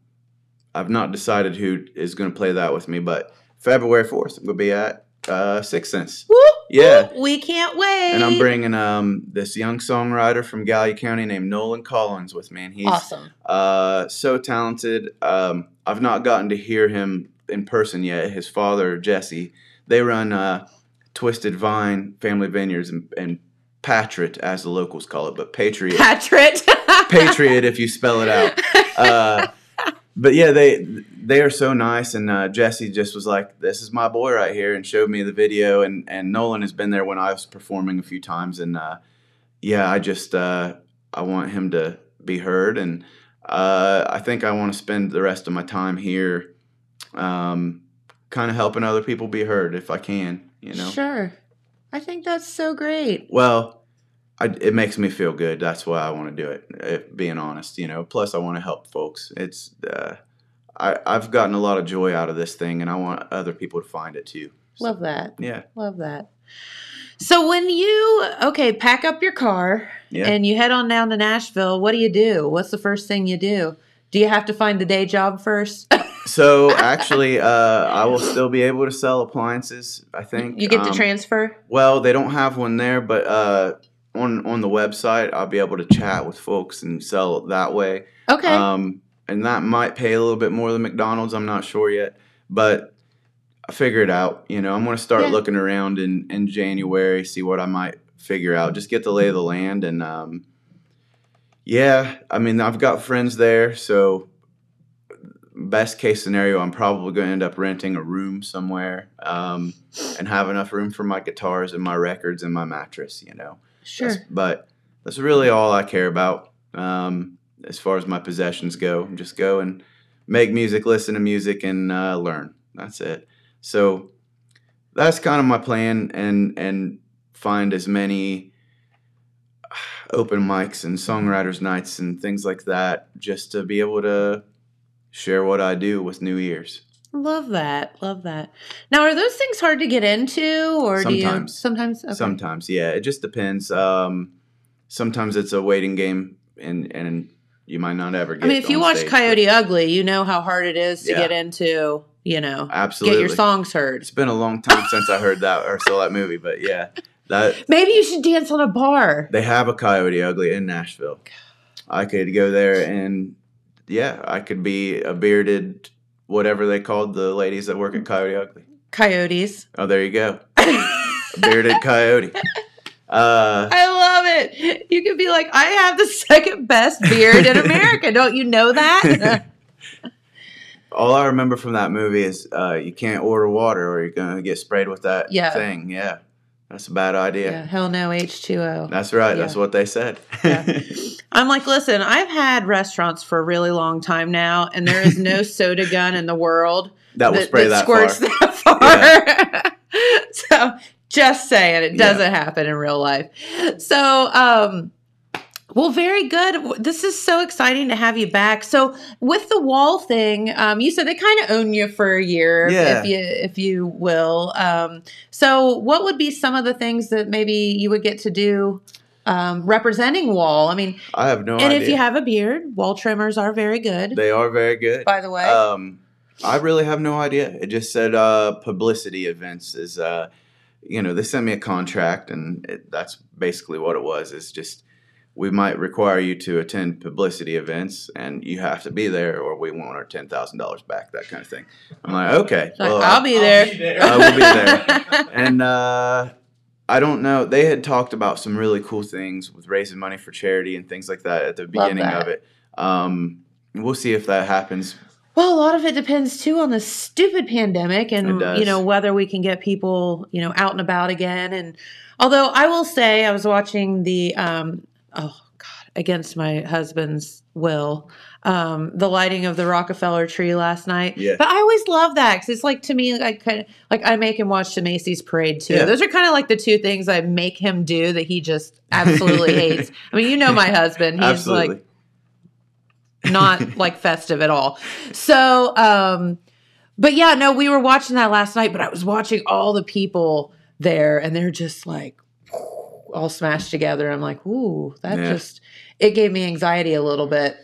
I've not decided who is going to play that with me, but February fourth I'm going to be at uh, Six Sense, Whoop, Yeah. whoop, we can't wait. and I'm bringing um, this young songwriter from Gallia County named Nolan Collins with me, and he's awesome. uh, so talented. Um, I've not gotten to hear him in person yet. His father, Jesse, they run uh, Twisted Vine Family Vineyards and, and Patriot, as the locals call it, but Patriot. Patriot. Patriot if you spell it out. Uh, but yeah, they they are so nice, and uh, Jesse just was like, "This is my boy right here," and showed me the video. And and Nolan has been there when I was performing a few times, and uh, yeah, I just uh, I want him to be heard, and uh, I think I want to spend the rest of my time here, um, kind of helping other people be heard if I can. You know, Sure. I think that's so great. well, I, it makes me feel good. That's why I want to do it. If being honest, you know. Plus, I want to help folks. It's uh, I I've gotten a lot of joy out of this thing, and I want other people to find it too. So, Love that. Yeah, Love that. So when you okay, pack up your car yeah. and you head on down to Nashville, what do you do? What's the first thing you do? Do you have to find the day job first? so actually, uh, I will still be able to sell appliances. I think you get to Um, transfer? Well, they don't have one there, but uh, on on the website, I'll be able to chat with folks and sell it that way. Okay. Um, and that might pay a little bit more than McDonald's. I'm not sure yet, but I figure it out. You know, I'm going to start Yeah. looking around in, in January, see what I might figure out. Just get the lay of the land. And um, yeah, I mean, I've got friends there. So, best case scenario, I'm probably going to end up renting a room somewhere um, and have enough room for my guitars and my records and my mattress, you know. Sure. That's- but that's really all I care about um, as far as my possessions go. Just go and make music, listen to music, and uh, learn. That's it. So that's kind of my plan, and and find as many open mics and songwriters nights and things like that, just to be able to share what I do with new ears. Love that. Love that. Now, are those things hard to get into, or do you Sometimes. sometimes? Okay. Sometimes, yeah, it just depends. Um, sometimes it's a waiting game, and and you might not ever get. I mean, if you watch stage, Coyote Ugly, you know how hard it is to Yeah. get into. You know, Absolutely, get your songs heard. It's been a long time since I heard that or saw that movie, but yeah, that Maybe you should dance on a bar. they have a Coyote Ugly in Nashville. I could go there and yeah, I could be a bearded whatever they called the ladies that work at Coyote Ugly. Coyotes. Oh, there you go, bearded coyote. Uh, I love it. You could be like, I have the second best beard in America. Don't you know that? all I remember from that movie is uh, you can't order water or you're gonna get sprayed with that Yeah. thing. Yeah, that's a bad idea. yeah, hell no, H2O. That's right. That's what they said. Yeah. I'm like, listen, I've had restaurants for a really long time now, and there is no soda gun in the world that will spray that, squirts far. that far. so just saying, it doesn't happen in real life. So, um, well, very good. This is so exciting to have you back. So, with the Wahl thing, um, you said they kind of own you for a year, Yeah. if you if you will. Um, so, what would be some of the things that maybe you would get to do um, representing Wahl? I mean, I have no and idea. if you have a beard, Wahl trimmers are very good. they are very good. by the way, Um, I really have no idea. It just said uh, publicity events is, uh, you know, they sent me a contract, and it, that's basically what it was. It's just we might require you to attend publicity events and you have to be there or we want our $10,000 back, that kind of thing. I'm like, okay. Like, well, I'll be there. I will be there. and uh, I don't know. They had talked about some really cool things with raising money for charity and things like that at the beginning of it. Um, we'll see if that happens. Well, a lot of it depends too on the stupid pandemic and you know whether we can get people you know out and about again. And although I will say I was watching the um, oh god against my husband's will um, the lighting of the Rockefeller tree last night. Yeah. But I always love that because it's like to me like kind of like I make him watch the Macy's parade too. Yeah. Those are kind of like the two things I make him do that he just absolutely hates. I mean, you know my husband. He's Absolutely. like not like festive at all. So, um, but yeah, no, we were watching that last night, but I was watching all the people there and they're just like all smashed together. I'm like, ooh, that Yeah. just, it gave me anxiety a little bit.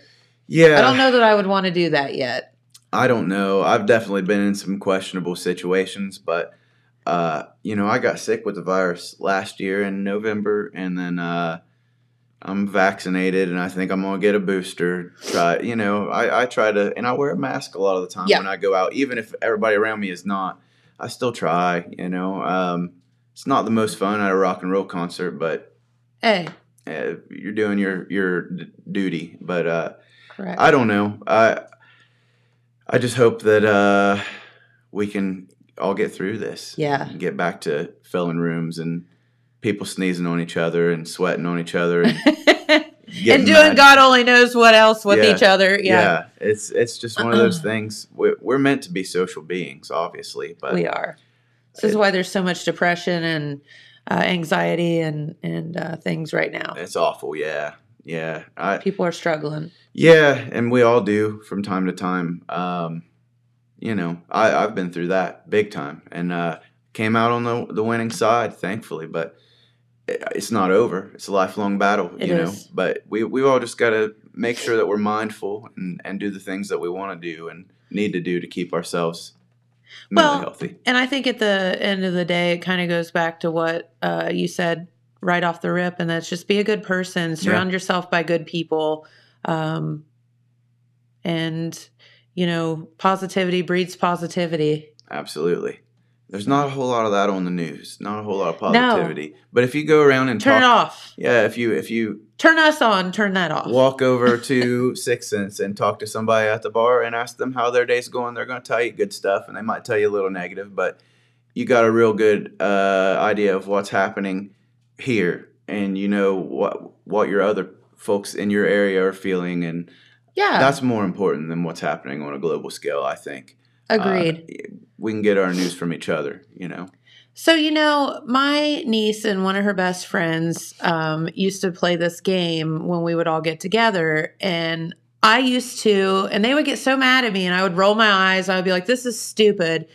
yeah. I don't know that I would want to do that yet. I don't know. I've definitely been in some questionable situations, but uh, you know, I got sick with the virus last year in November, and then uh, I'm vaccinated, and I think I'm gonna get a booster. Try, you know, I, I try to, and I wear a mask a lot of the time Yeah. when I go out, even if everybody around me is not. I still try. You know, um, it's not the most fun at a rock and roll concert, but Hey, uh, you're doing your your d- duty. But uh, correct. I don't know. I I just hope that uh, we can all get through this. Yeah. Get back to filling rooms and people sneezing on each other and sweating on each other and and doing mad. God only knows what else with Yeah. each other. Yeah. Yeah, it's it's just one of those things. We're, we're meant to be social beings, obviously, but we are. This is why there's so much depression and uh, anxiety and and uh, things right now. it's awful. Yeah, yeah. I People are struggling. Yeah, and we all do from time to time. Um, you know, I, I've been through that big time, and uh, came out on the the winning side, thankfully. But it, it's not over; it's a lifelong battle. It you know, but we we all just got to make sure that we're mindful and and do the things that we want to do and need to do to keep ourselves Well, healthy. And I think at the end of the day, it kind of goes back to what uh, you said right off the rip, and that's just be a good person, surround yourself by good people, um, and you know, positivity breeds positivity. Absolutely. There's not a whole lot of that on the news. Not a whole lot of No. positivity. But if you go around and Turn talk, it off. yeah, if you if you Turn us on. Turn that off. walk over to Six Sense and talk to somebody at the bar and ask them how their day's going. They're going to tell you good stuff, and they might tell you a little negative, but you got a real good uh, idea of what's happening here, and you know what what your other folks in your area are feeling, and yeah, that's more important than what's happening on a global scale. I think. agreed. Uh, we can get our news from each other. You know. So, you know, my niece and one of her best friends um, used to play this game when we would all get together. And I used to, and they would get so mad at me, and I would roll my eyes. I would be like, this is stupid.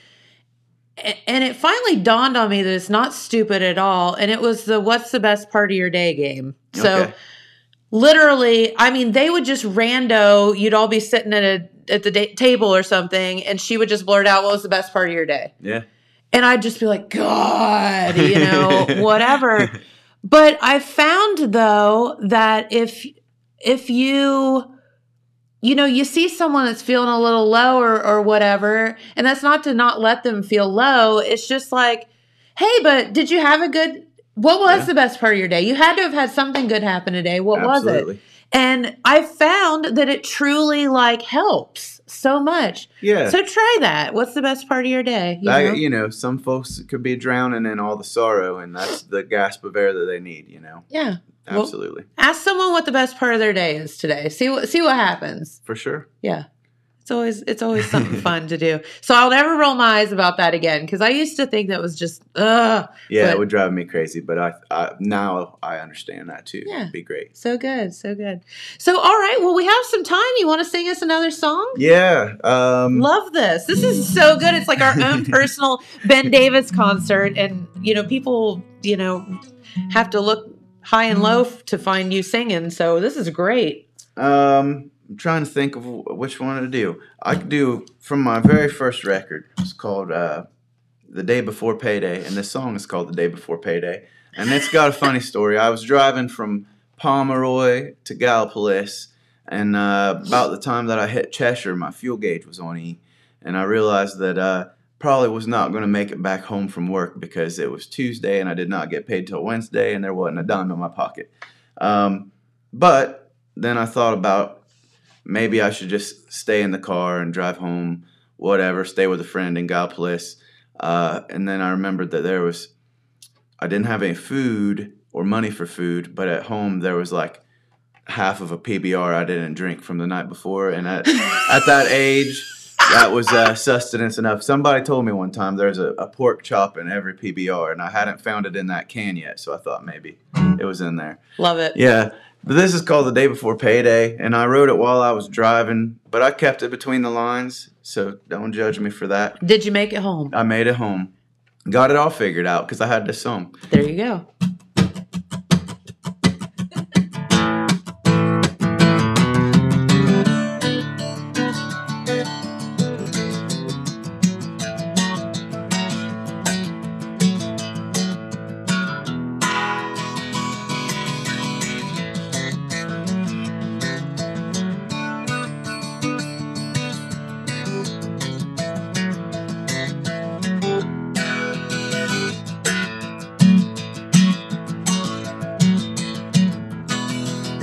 And it finally dawned on me that it's not stupid at all. And it was the what's the best part of your day game. So, Okay. literally, I mean, they would just rando, you'd all be sitting at a at the da- table or something, and she would just blurt out, what was the best part of your day? Yeah. and I'd just be like, God, you know, whatever. But I found though that if if you you know you see someone that's feeling a little low or, or whatever, and that's not to not let them feel low. It's just like, hey, but did you have a good? What was Yeah. the best part of your day? You had to have had something good happen today. What was it? And I found that it truly like helps so much. Yeah. So try that. What's the best part of your day? You I- know? you know, some folks could be drowning in all the sorrow, and that's the gasp of air that they need. You know, yeah. Well- absolutely, Ask someone what the best part of their day is today. See what see what happens. for sure. Yeah. It's always it's always something fun to do. So I'll never roll my eyes about that again because I used to think that was just ugh Yeah, But- it would drive me crazy, but I, I now I understand that too. Yeah. It'd be great. so good, so good. So all right, well we have some time. You want to sing us another song? Yeah. Um, Love this. This is so good. It's like our own personal Ben Davis concert and you know people, you know, have to look high and low to find you singing. So this is great. um, I'm trying to think of which one to do. I could do from my very first record. It's called uh, "The Day Before Payday," and this song is called "The Day Before Payday," and it's got a funny story. I was driving from Pomeroy to Gallipolis, and uh, about the time that I hit Cheshire, my fuel gauge was on E, and I realized that uh, probably was not going to make it back home from work because it was Tuesday and I did not get paid till Wednesday, and there wasn't a dime in my pocket. Um, but then I thought about maybe I should just stay in the car and drive home, whatever, stay with a friend in Gallipolis. Uh, and then I remembered that there was, I didn't have any food or money for food, but at home there was like half of a PBR I didn't drink from the night before. And at, at that age, that was uh, sustenance enough. Somebody told me one time there's a, a pork chop in every PBR, and I hadn't found it in that can yet, so I thought maybe it was in there. Love it. Yeah. But this is called the day before payday, and I wrote it while I was driving, but I kept it between the lines, so don't judge me for that. Did you make it home? I made it home. Got it all figured out because I had this song. There you go.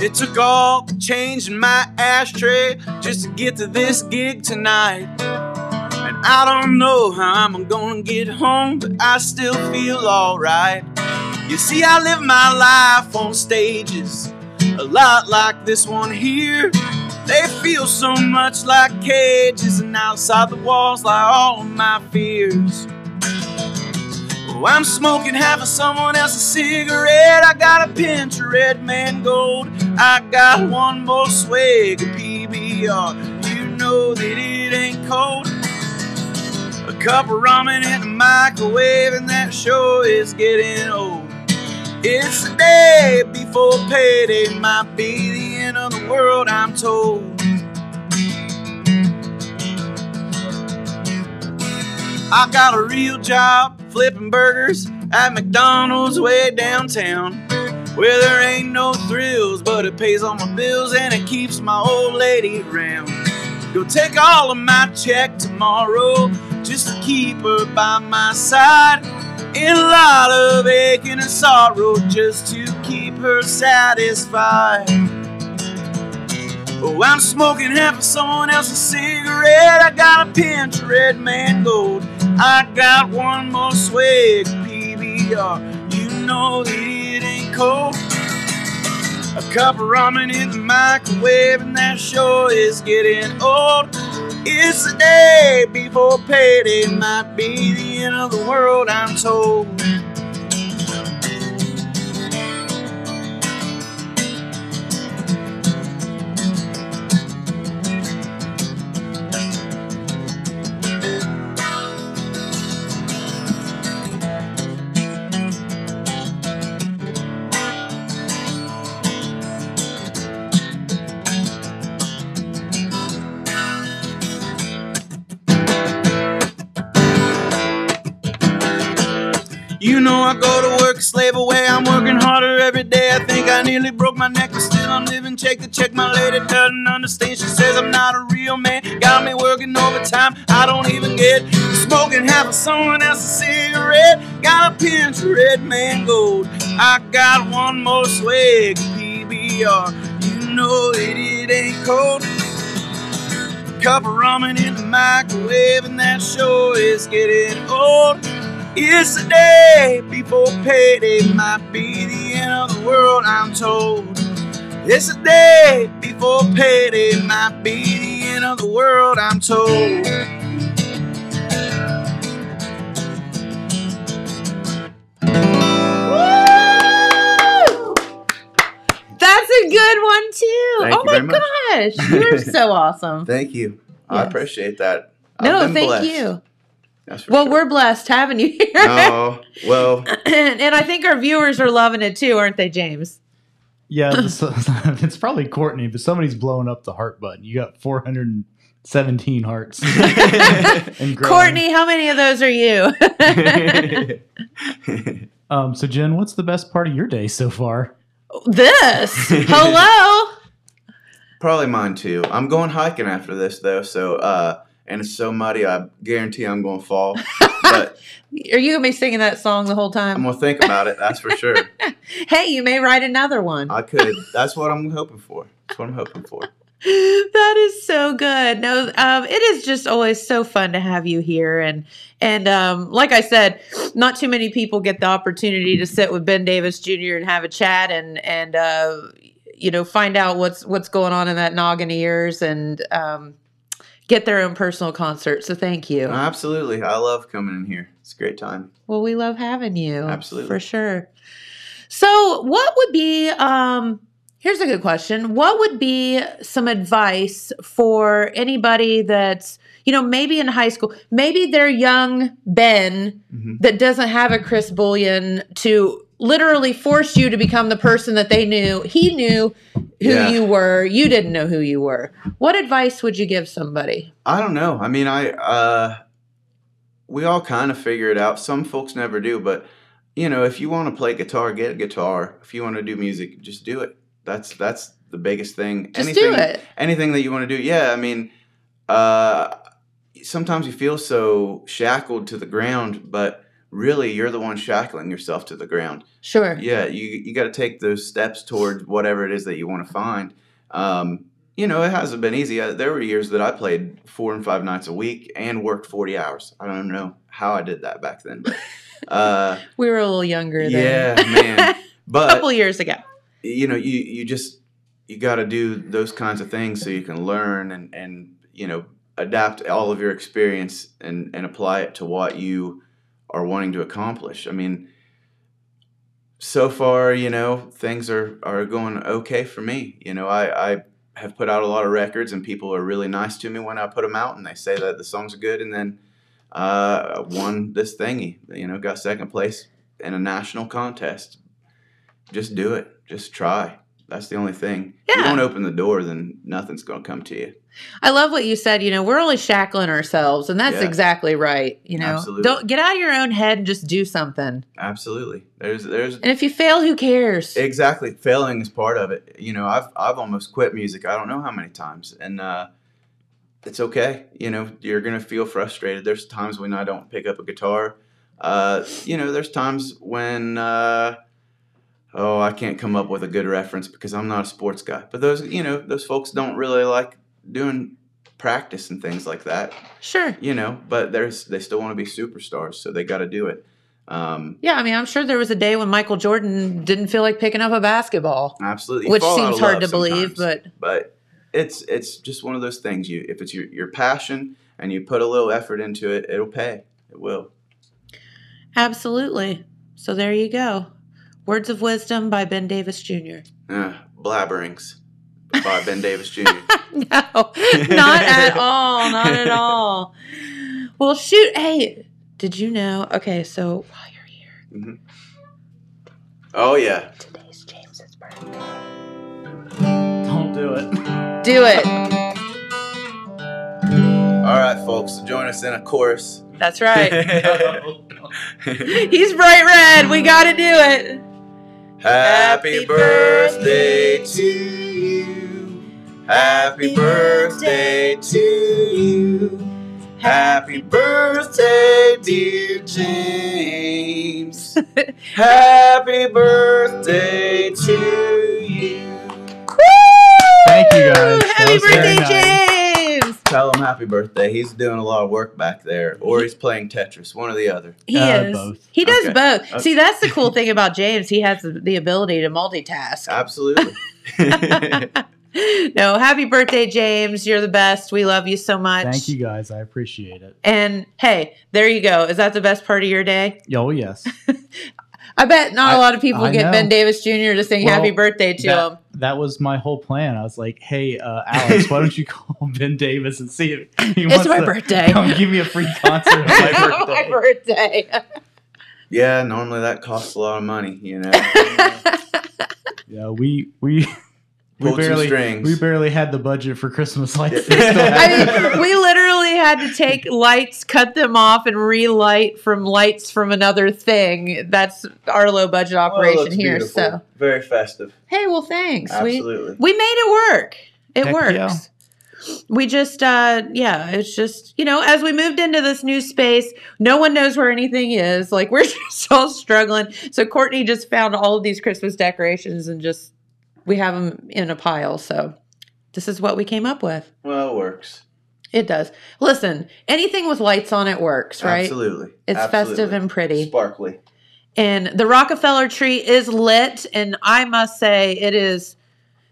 It took all the change in my ashtray just to get to this gig tonight. And I don't know how I'm gonna get home, but I still feel alright. You see, I live my life on stages, a lot like this one here. They feel so much like cages, and outside the walls lie all my fears. I'm smoking half of someone else's cigarette. I got a pinch of red man gold. I got one more swig of PBR. You know that it ain't cold. A cup of ramen in the microwave, and that show is getting old. It's the day before payday, might be the end of the world, I'm told. I got a real job flipping burgers at McDonald's way downtown. Where there ain't no thrills, but it pays all my bills and it keeps my old lady around. Go take all of my check tomorrow just to keep her by my side. In a lot of aching and sorrow just to keep her satisfied. Oh, I'm smoking half of someone else's cigarette. I got a pinch of red man gold. I got one more swig PBR. You know that it ain't cold. A cup of ramen in the microwave, and that sure is getting old. It's the day before payday, might be the end of the world, I'm told. Nearly broke my neck, but still I'm living check to check. My lady doesn't understand. She says I'm not a real man. Got me working overtime. I don't even get smoking half of someone else's cigarette. Got a pinch of red man gold. I got one more swig of PBR. You know it ain't cold. Cup of ramen in the microwave, and that sure is getting old. It's the day before payday, might be the end of the world, I'm told. It's the day before payday, might be the end of the world, I'm told. That's a good one too. Thank oh my gosh, you're so awesome. Thank you. I appreciate that. I've No, thank blessed. you. That's for Well, sure. we're blessed having you here. Oh, well, and, and I think our viewers are loving it too, aren't they, James? Yeah, this, it's probably Courtney, but somebody's blowing up the heart button. You got 417 hearts. and. Courtney, how many of those are you? Um, so Jen, what's the best part of your day so far? This. Hello. Probably mine too. I'm going hiking after this though, so uh, and it's so muddy. I guarantee I'm going to fall. but Are you gonna be singing that song the whole time? I'm gonna think about it. That's for sure. Hey, you may write another one. I could. That's what I'm hoping for. That's what I'm hoping for. that is so good. No, um, it is just always so fun to have you here, and and um, like I said, not too many people get the opportunity to sit with Ben Davis Jr. and have a chat and and uh, you know find out what's what's going on in that noggin of ears and um, get their own personal concert. So thank you. Absolutely. I love coming in here. It's a great time. Well, we love having you. Absolutely. For sure. So, what would be um here's a good question. What would be some advice for anybody that's, you know, maybe in high school, maybe they're young Ben Mhm. that doesn't have a Chris Bullion to literally force you to become the person that they knew. He knew who Yeah. you were. You didn't know who you were. What advice would you give somebody? I don't know. I mean, I uh, we all kind of figure it out. Some folks never do, but you know, if you want to play guitar, get a guitar. If you want to do music, just do it. That's that's the biggest thing. Just anything, do it. Anything that you want to do, yeah. I mean, uh, sometimes you feel so shackled to the ground, but really, you're the one shackling yourself to the ground. Sure. Yeah, you you got to take those steps towards whatever it is that you want to find. Um, you know, it hasn't been easy. Uh, There were years that I played four and five nights a week and worked forty hours. I don't know how I did that back then, but uh, We were a little younger yeah, then. man. a couple years ago. you know, you you just you got to do those kinds of things so you can learn and and you know adapt all of your experience and and apply it to what you are wanting to accomplish. I mean, so far, you know, things are are going okay for me. You know, I I have put out a lot of records and people are really nice to me when I put them out and they say that the songs are good and then uh won this thingy, you know, got second place in a national contest. Just do it. Just try. That's the only thing. If you don't open the door, then nothing's going to come to you. I love what you said. You know, we're only shackling ourselves, and that's Yeah. exactly right. You know, Absolutely. don't get out of your own head and just do something. Absolutely. There's there's And if you fail, who cares? exactly failing is part of it. You know, I've I've almost quit music. I don't know how many times, and uh, it's okay. You know, you're gonna feel frustrated. There's times when I don't pick up a guitar. Uh, you know, there's times when uh, oh I can't come up with a good reference because I'm not a sports guy. But those you know those folks don't really like doing practice and things like that. sure. You know, but there's they still want to be superstars, so they got to do it. Um, Yeah, I mean, I'm sure there was a day when Michael Jordan didn't feel like picking up a basketball, absolutely, You which seems hard to believe, but but it's it's just one of those things you if it's your, your passion and you put a little effort into it it'll pay it will absolutely. So there you go. Words of Wisdom by Ben Davis Jr. uh, blabberings by ben davis jr no, not at all. Not at all. Well, shoot. Hey, did you know? Okay, so while you're here, oh yeah today's James's birthday. Don't do it. Do it. all right folks so join us in a chorus That's right. He's bright red. We got to do it. Happy birthday to you happy birthday to you Happy birthday, dear James. Happy birthday to you. Thank you, guys. Happy birthday, nice. James. Tell him happy birthday. He's doing a lot of work back there, or he's playing Tetris, one or the other. He Uh, is. both. He does Okay. both. Okay. See, that's the cool thing about James. He has the, the ability to multitask. Absolutely. no, happy birthday, James. You're the best. We love you so much. Thank you, guys. I appreciate it. And hey, there you go. Is that the best part of your day? Oh, yes. I bet not a I- lot of people I get know. Ben Davis Jr. to sing Well, happy birthday to that, him. that was my whole plan. I was like, hey, uh, Alex, why don't you call Ben Davis and see if he It's wants my to birthday. come give me a free concert on my birthday. my birthday. yeah, normally that costs a lot of money, you know. Yeah, we we we Pulled barely we barely had the budget for Christmas lights. Yeah. I mean, we literally had to take lights, cut them off, and relight from lights from another thing. That's our low budget operation looks here. beautiful. So, very festive. hey, well, thanks. We Absolutely. we made it work. It Heck works. yeah. We just, uh, yeah, it's just, you know, as we moved into this new space, no one knows where anything is. Like, we're just all struggling. So, Courtney just found all of these Christmas decorations and just, we have them in a pile. So, this is what we came up with. Well, it works. It does. Listen, anything with lights on it works, right? Absolutely. It's Absolutely. festive and pretty. Sparkly. And the Rockefeller tree is lit. And I must say, it is.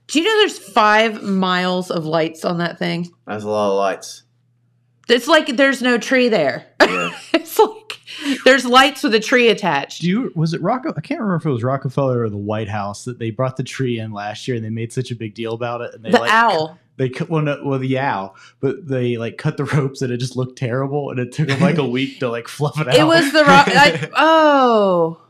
Do you know there's five miles of lights on that thing? That's a lot of lights. It's like there's no tree there. Yeah. it's like there's lights with a tree attached. Do you was it Rocco? I can't remember if it was Rockefeller or the White House that they brought the tree in last year and they made such a big deal about it. And they the like, owl. They cut well, no, well, the owl, but they like cut the ropes and it just looked terrible. And it took them like a week to like fluff it out. It was the rock. I, oh.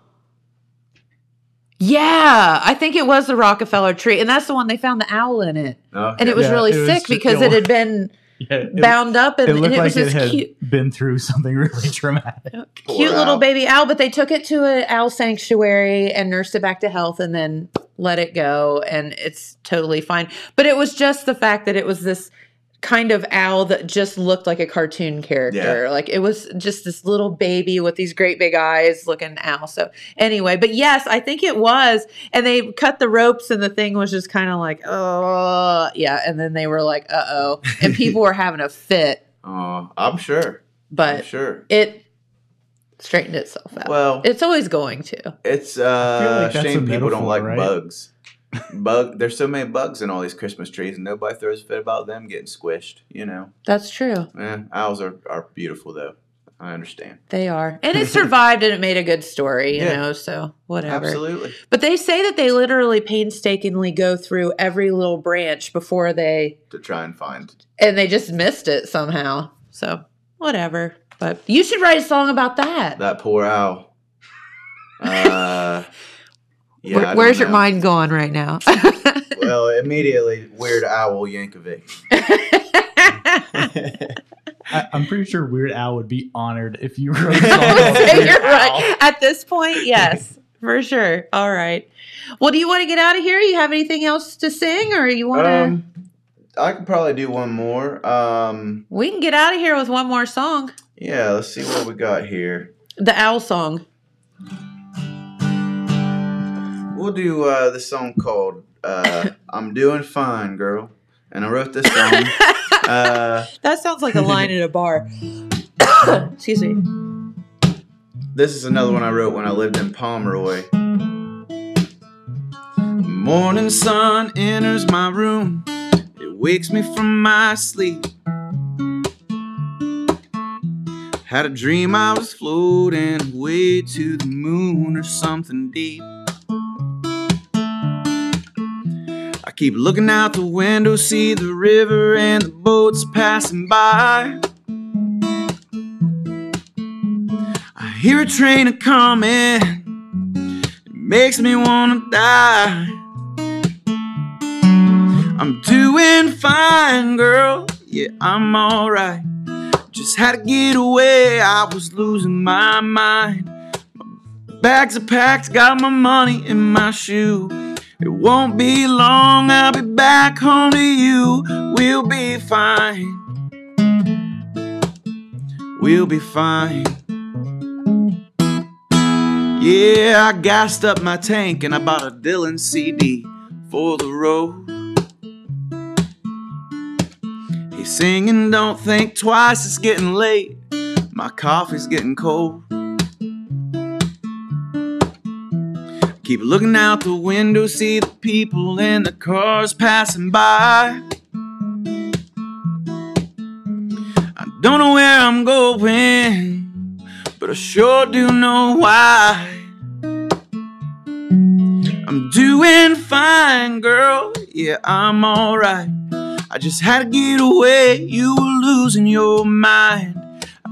Yeah, I think it was the Rockefeller tree, and that's the one they found the owl in it, Okay. and it was Yeah, really it sick ju- because it it had been yeah, it, bound up, and, it and it like was it had cute, been through something really traumatic. Poor cute little owl. baby owl. But they took it to an owl sanctuary and nursed it back to health, and then let it go, and it's totally fine. But it was just the fact that it was this kind of owl that just looked like a cartoon character. Yeah. Like it was just this little baby with these great big eyes looking owl. So anyway, but yes, I think it was. And they cut the ropes and the thing was just kind of like, oh yeah. And then they were like, uh oh. And people were having a fit. Oh, I'm sure. I'm But sure. it straightened itself out. Well, it's always going to. It's I uh, like that's shame people don't like right? bugs. Bug. There's so many bugs in all these Christmas trees, and nobody throws a fit about them getting squished. You know. That's true. Eh, owls are, are beautiful though. I understand. They are. And it survived and it made a good story, you Yeah. know, so whatever. Absolutely. But they say that they literally painstakingly go through every little branch before they, To try and find. and they just missed it somehow. So whatever. But you should write a song about that. That poor owl. Uh, yeah. Where- I don't where's your know. mind going right now? Well, immediately, Weird Owl Yankovic. I, I'm pretty sure Weird Al would be honored if you wrote a song You're Al. right. At this point, yes, for sure. All right. Well, do you want to get out of here? You have anything else to sing, or you want to? Um, I could probably do one more. Um, we can get out of here with one more song, yeah, let's see what we got here. the owl song. We'll do uh, this song called uh, "I'm Doing Fine, Girl," and I wrote this song. uh, That sounds like a line in a bar. Excuse me. this is another one I wrote when I lived in Pomeroy. Morning sun enters my room. It wakes me from my sleep. Had a dream I was floating way to the moon or something deep. Keep looking out the window, see the river and the boats passing by. I hear a train a coming, it makes me wanna die. I'm doing fine, girl. Yeah, I'm alright. Just had to get away, I was losing my mind. My bags are packed, got my money in my shoe. It won't be long, I'll be back home to you. We'll be fine. We'll be fine. Yeah, I gassed up my tank and I bought a Dylan CD for the road. He's singing, don't think twice, it's getting late. My coffee's getting cold. Keep looking out the window, see the people in the cars passing by. I don't know where I'm going, but I sure do know why. I'm doing fine, girl. Yeah, I'm alright. I just had to get away. You were losing your mind.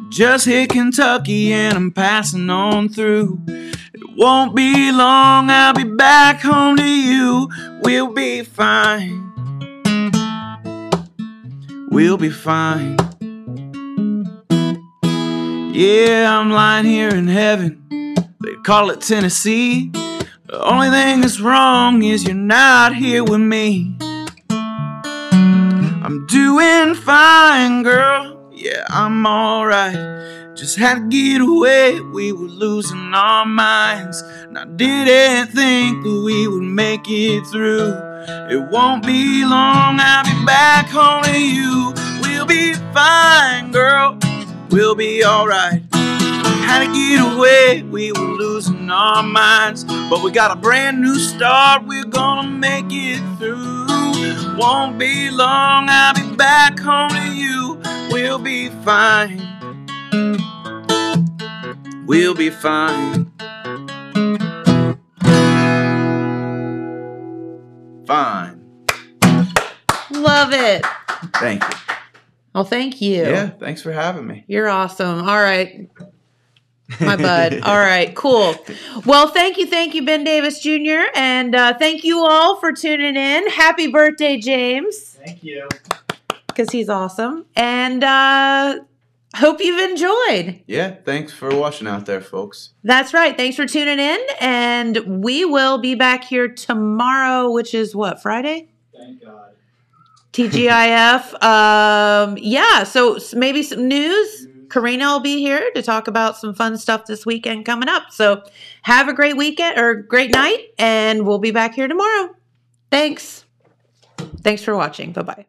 Just hit Kentucky and I'm passing on through. It won't be long. I'll be back home to you. We'll be fine. We'll be fine. Yeah, I'm lying here in heaven. They call it Tennessee. The only thing that's wrong is you're not here with me. I'm doing fine, girl. Yeah, I'm alright. Just had to get away. We were losing our minds. And I didn't think that we would make it through. It won't be long. I'll be back home to you. We'll be fine, girl. We'll be alright. Had to get away, we were losing our minds. But we got a brand new start, we're gonna make it through. Won't be long, I'll be back home to you. We'll be fine. We'll be fine. Fine. Love it. Thank you. Well, thank you. Yeah, thanks for having me. You're awesome. All right. My bud. All right, cool. Well, thank you, thank you, Ben Davis Jr. And uh, thank you all for tuning in. Happy birthday, James, Thank you. because he's awesome. And uh, hope you've enjoyed. Yeah, thanks for watching out there, folks. That's right. Thanks for tuning in. And we will be back here tomorrow, which is what, Friday? Thank God. TGIF. um, yeah, so maybe some news. Karina will be here to talk about some fun stuff this weekend coming up. So have a great weekend or great night, and we'll be back here tomorrow. Thanks. Thanks for watching. Bye bye.